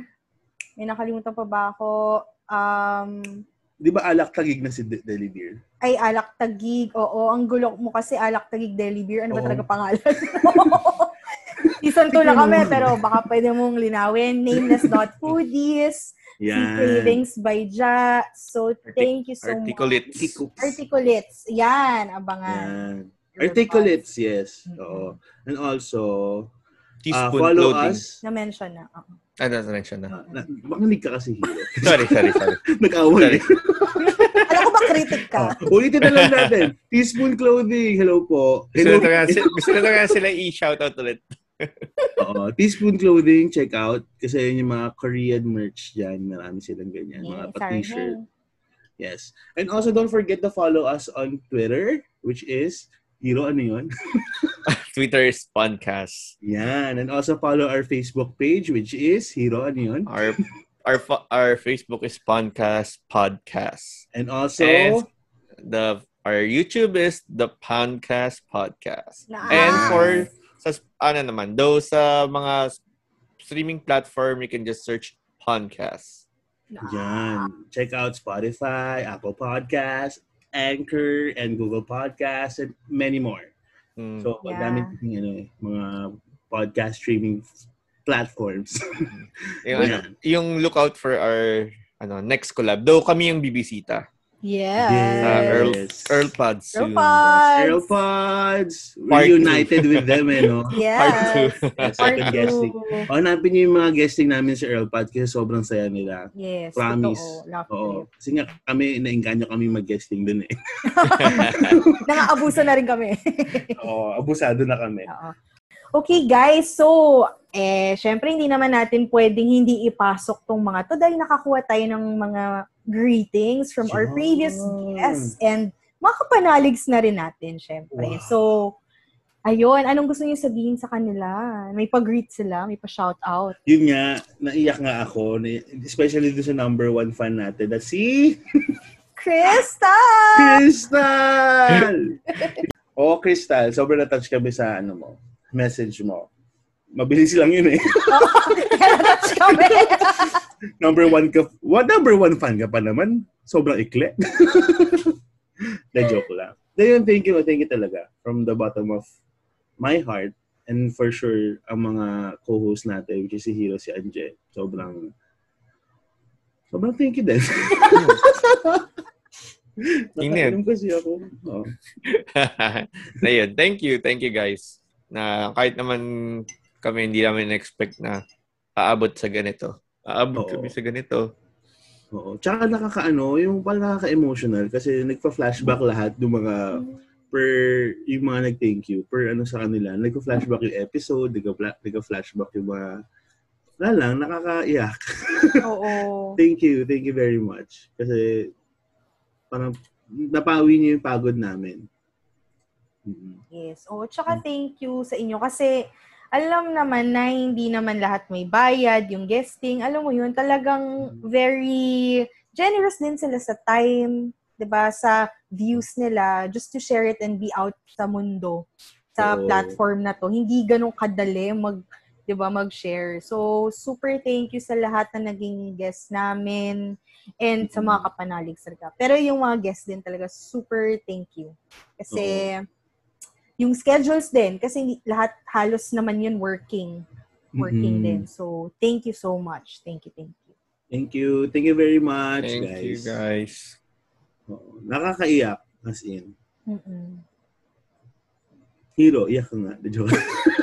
may nakalimutan pa ba ako? Um, Di ba alak tagig na si De- Deli Beer? ay, Alak Tagig. Oo, ang gulo mo kasi Alak Tagig Deli Beer. Ano ba Oo. talaga pangalan? Season 2 na kami, pero baka pwede mong linawin. Nameless.foodies. Sea Yan. Cravings by Ja. So, thank you so Articulates. much. Articulates. Yan, abangan. Yan. Articulates, yes. Oo. And also, uh, Teaspoon follow Clothing. us. Na-mention na. Oo. Ano, na-mention na. Na, makinig ka kasi. Sorry, sorry, sorry. Nag-away. Alam ko ba critic ka? Oh, ulitin na lang natin. Teaspoon Clothing, hello po. Hello. gusto na talaga sila i-shoutout ulit. Oo, Teaspoon Clothing, check out. Kasi yun yung mga Korean merch dyan. Marami silang ganyan. mga Yes, pa-t-shirt. Sarah. Yes. And also, don't forget to follow us on Twitter, which is, Hero, ano yun? Twitter is podcast. Yan. And also follow our Facebook page, which is, Hero, ano yun? Our our our Facebook is Podcast Podcast. And also, And the our YouTube is the podcast Podcast. Nice. And for sa ano naman, those sa mga streaming platform, you can just search Podcast. Yan. Check out Spotify, Apple Podcasts, Anchor, and Google Podcasts, and many more. Mm. So, Yeah. dami ting, ano, eh, mga podcast streaming platforms. Yung, ano, yung look out for our ano next collab. Though kami yung bibisita. Yes. Sa Earl, Earl Pods soon. Pods. Earl Pods. Part We're two. united with them, eh, no? Yes. Part two. Yes, Part second two. guesting. O, hanapin niyo yung mga guesting namin sa Earl Pod kasi sobrang saya nila. Yes. Promise. Totoo. Oo. Kasi nga kami, nainganyo kami mag-guesting dun eh. Nangaabuso na rin kami. Oo, abusado na kami. Oo. Okay, guys. So, eh, syempre, hindi naman natin pwedeng hindi ipasok tong mga to dahil nakakuha tayo ng mga greetings from our previous guests and mga kapanaligs na rin natin, syempre. Wow. So, ayun. Anong gusto niyo sabihin sa kanila? May pag-greet sila? May pa-shout out? Yun nga, naiyak nga ako, especially doon sa number one fan natin na si Crystal! Crystal! Oo, Crystal, sobrang na-touch kami sa ano mo, message mo. Mabilis lang yun eh. Number one ka, what number one fan ka pa naman? Sobrang ikli. Na joke lang. Then, thank you, thank you talaga. From the bottom of my heart, and for sure, ang mga co-host natin, which is si Hiro, si Anje, sobrang, sobrang thank you din. Nakainom kasi ako. Oo. na yun. Thank you. Thank you guys. Na kahit naman kami hindi namin expect na aabot sa ganito. Aabot Oo. kami sa ganito. Oo. Tsaka nakakaano, yung pala nakaka-emotional kasi nagpa-flashback lahat ng mga per yung mga nag-thank you per ano sa kanila. Nagpa-flashback yung episode, nagpa- nagpa-flashback yung mga wala lang, nakakaiyak. Oo. thank you, thank you very much. Kasi parang napawi niyo yung pagod namin. Yes. O, tsaka thank you sa inyo kasi alam naman na hindi naman lahat may bayad, yung guesting, alam mo yun, talagang very generous din sila sa time, 'di ba sa views nila, just to share it and be out sa mundo, sa Oo. platform na to. Hindi ganun kadali mag, 'di ba mag-share. So, super thank you sa lahat na naging guest namin and sa mga kapanalig talaga. Pero yung mga guests din talaga, super thank you. Kasi, yung schedules din, kasi lahat halos naman yun working. Working Mhm. din. So, thank you so much. Thank you, thank you. Thank you. Thank you very much, Thank guys. you, guys. Oo. Nakakaiyak, as in. Mm-mm. Hero, iyak ka nga. The joke.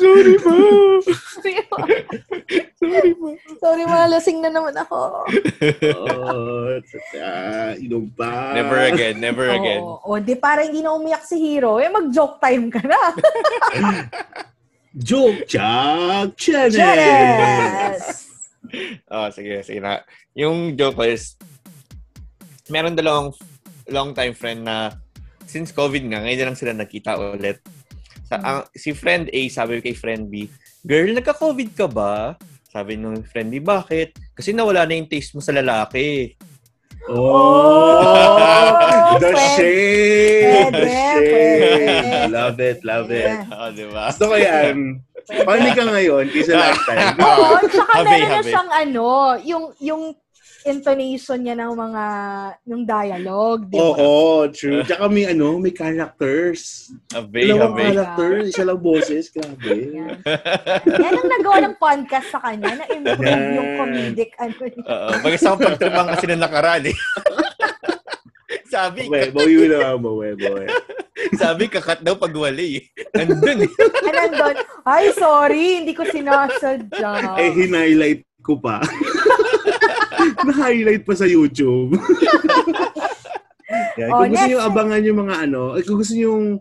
Sorry po. Sorry, ma. Sorry, ma. Lasing na naman ako. oh, uh, inom pa. Never again, never again. Oo. O, di para hindi na umiyak si Hero, eh mag-joke time ka na. Joke Chuck Channel! Yes! Oh, sige, sige na. Yung joke ko is, meron dalawang long time friend na since COVID nga, ngayon na lang sila nakita ulit. Sa, ang, si friend A, sabi kay friend B, Girl, nagka-COVID ka ba? Sabi nung friend B, bakit? Kasi nawala na yung taste mo sa lalaki. Oh! the Pwede. shade! The Pwede, shade! Love it, love it. Oh, di ba? Gusto ko yan. Paano ka ngayon kaysa last time? Oo, tsaka meron na siyang ano, yung, yung intonation niya ng mga, ng dialogue, di ba? Oo, true. Tsaka may ano, may characters. Habe, Dalawang habe. characters, isa lang boses. Grabe. Yan ang nagawa ng podcast sa kanya, na improve Yan. yung comedic ano niya. Oo, mag-isa akong pagtribang kasi na nakaraan eh. sabi, Bawe, bawi na bawe, bawe. sabi kakat daw pag wali eh. Nandun eh. Ay, nandun. Ay, sorry, hindi ko sinasadya. Eh, hinighlight ko pa. Na-highlight pa sa YouTube. Yan. Oh, Kung gusto nyo abangan yung mga ano, eh, kung gusto nyo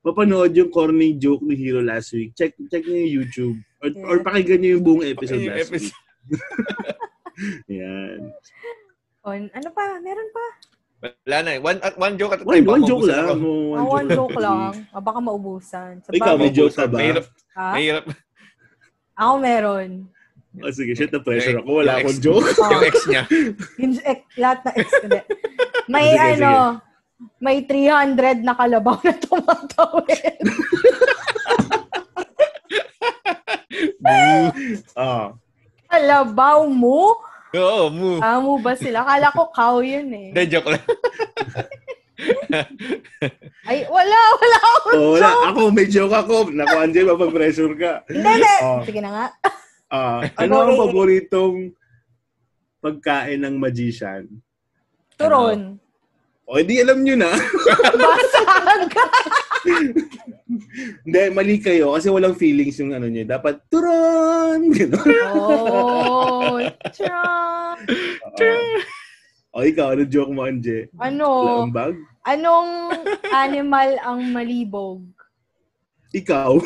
mapanood yung corny joke ni Hero last week, check check nyo yung YouTube. Or, or pakinggan nyo yung buong episode Yung last episode. week. Yan. Oh, ano pa? Meron pa? Wala na eh. One, one joke at a One, time. one baka joke lang. ako. Oh, Ah, one joke lang. Ah, baka maubusan. Sa Ikaw, may joke ka ba? Mahirap. Ha? Mahirap. Ako meron. Oh, sige, shit na pressure ako. Wala Yung akong ex- joke. Yung ex niya. Yung ex, lahat na ex ko. May Sige, ano, may 300 na kalabaw na tumatawid. Ah. kalabaw mo? Oo, move. Ah, mo ba sila? Kala ko cow yun eh. Hindi, joke lang. Ay, wala, wala akong Oh, wala. joke. Ako, may joke ako. Naku, Angel, mapag-pressure ka. Hindi, hindi. Oh. Sige na nga. Ah, ano ang paboritong pagkain ng magician? Turon. O, hindi alam nyo na. Basag. Hindi, mali kayo kasi walang feelings yung ano nyo. Dapat, turon! Ganon. oh, tira. O, ikaw, ano joke mo, Anje? Ano? Lambag? Anong animal ang malibog? Ikaw?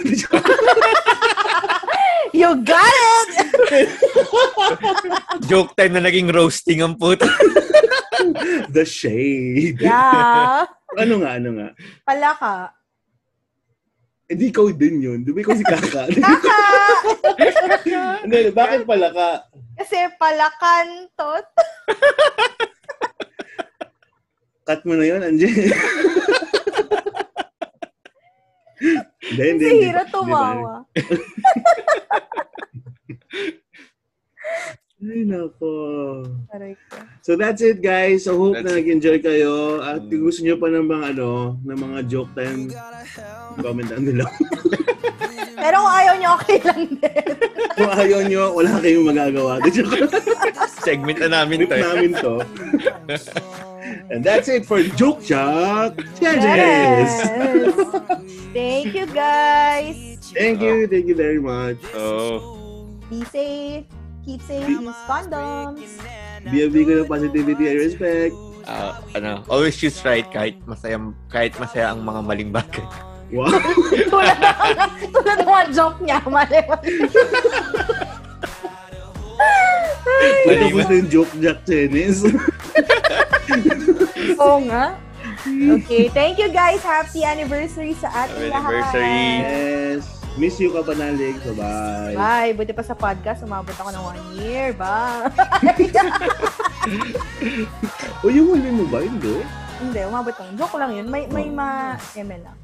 You got it! Joke time na naging roasting ang puto. The shade. Yeah. ano nga, ano nga? Palaka. Hindi ikaw din yun. Di ba ikaw si Kaka? Kaka! Hindi, bakit pala ka? Kasi palakantot. Cut mo na yun, Anje. Hindi, hindi. Si ba? tumawa. Ay, nako. So that's it guys. So hope na That's- nag-enjoy kayo. At kung gusto nyo pa ng mga ano, ng mga joke time, comment down below. Pero kung ayaw niyo, okay lang din. kung ayaw nyo, wala kayong magagawa. Segment na namin to. Eh. namin to. And that's it for Joke Chuck Yes! Yes. Thank you, guys. Thank you. Thank you very much. Oh. Be safe. Keep saying use condoms. Be a beacon of positivity and respect. Ah, ano, always choose right kahit masaya kahit masaya ang mga maling bagay. Wow. tulad ng tulad ng mga joke niya. Mali. May tapos na yung joke Jack Chenis. Oo nga. Okay, thank you guys. Happy anniversary sa ating lahat. Yes. Miss you, Kapanalig. Bye-bye. Bye. Buti pa sa podcast, umabot ako ng one year. Bye. o, yung huli mo ba? Hindi. Hindi, umabot ako. Joke lang yun. May, may ma-ML lang.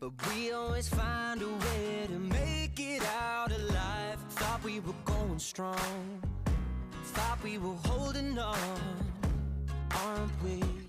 But we always find a way to make it out alive. Thought we were going strong. Thought we were holding on. Aren't we?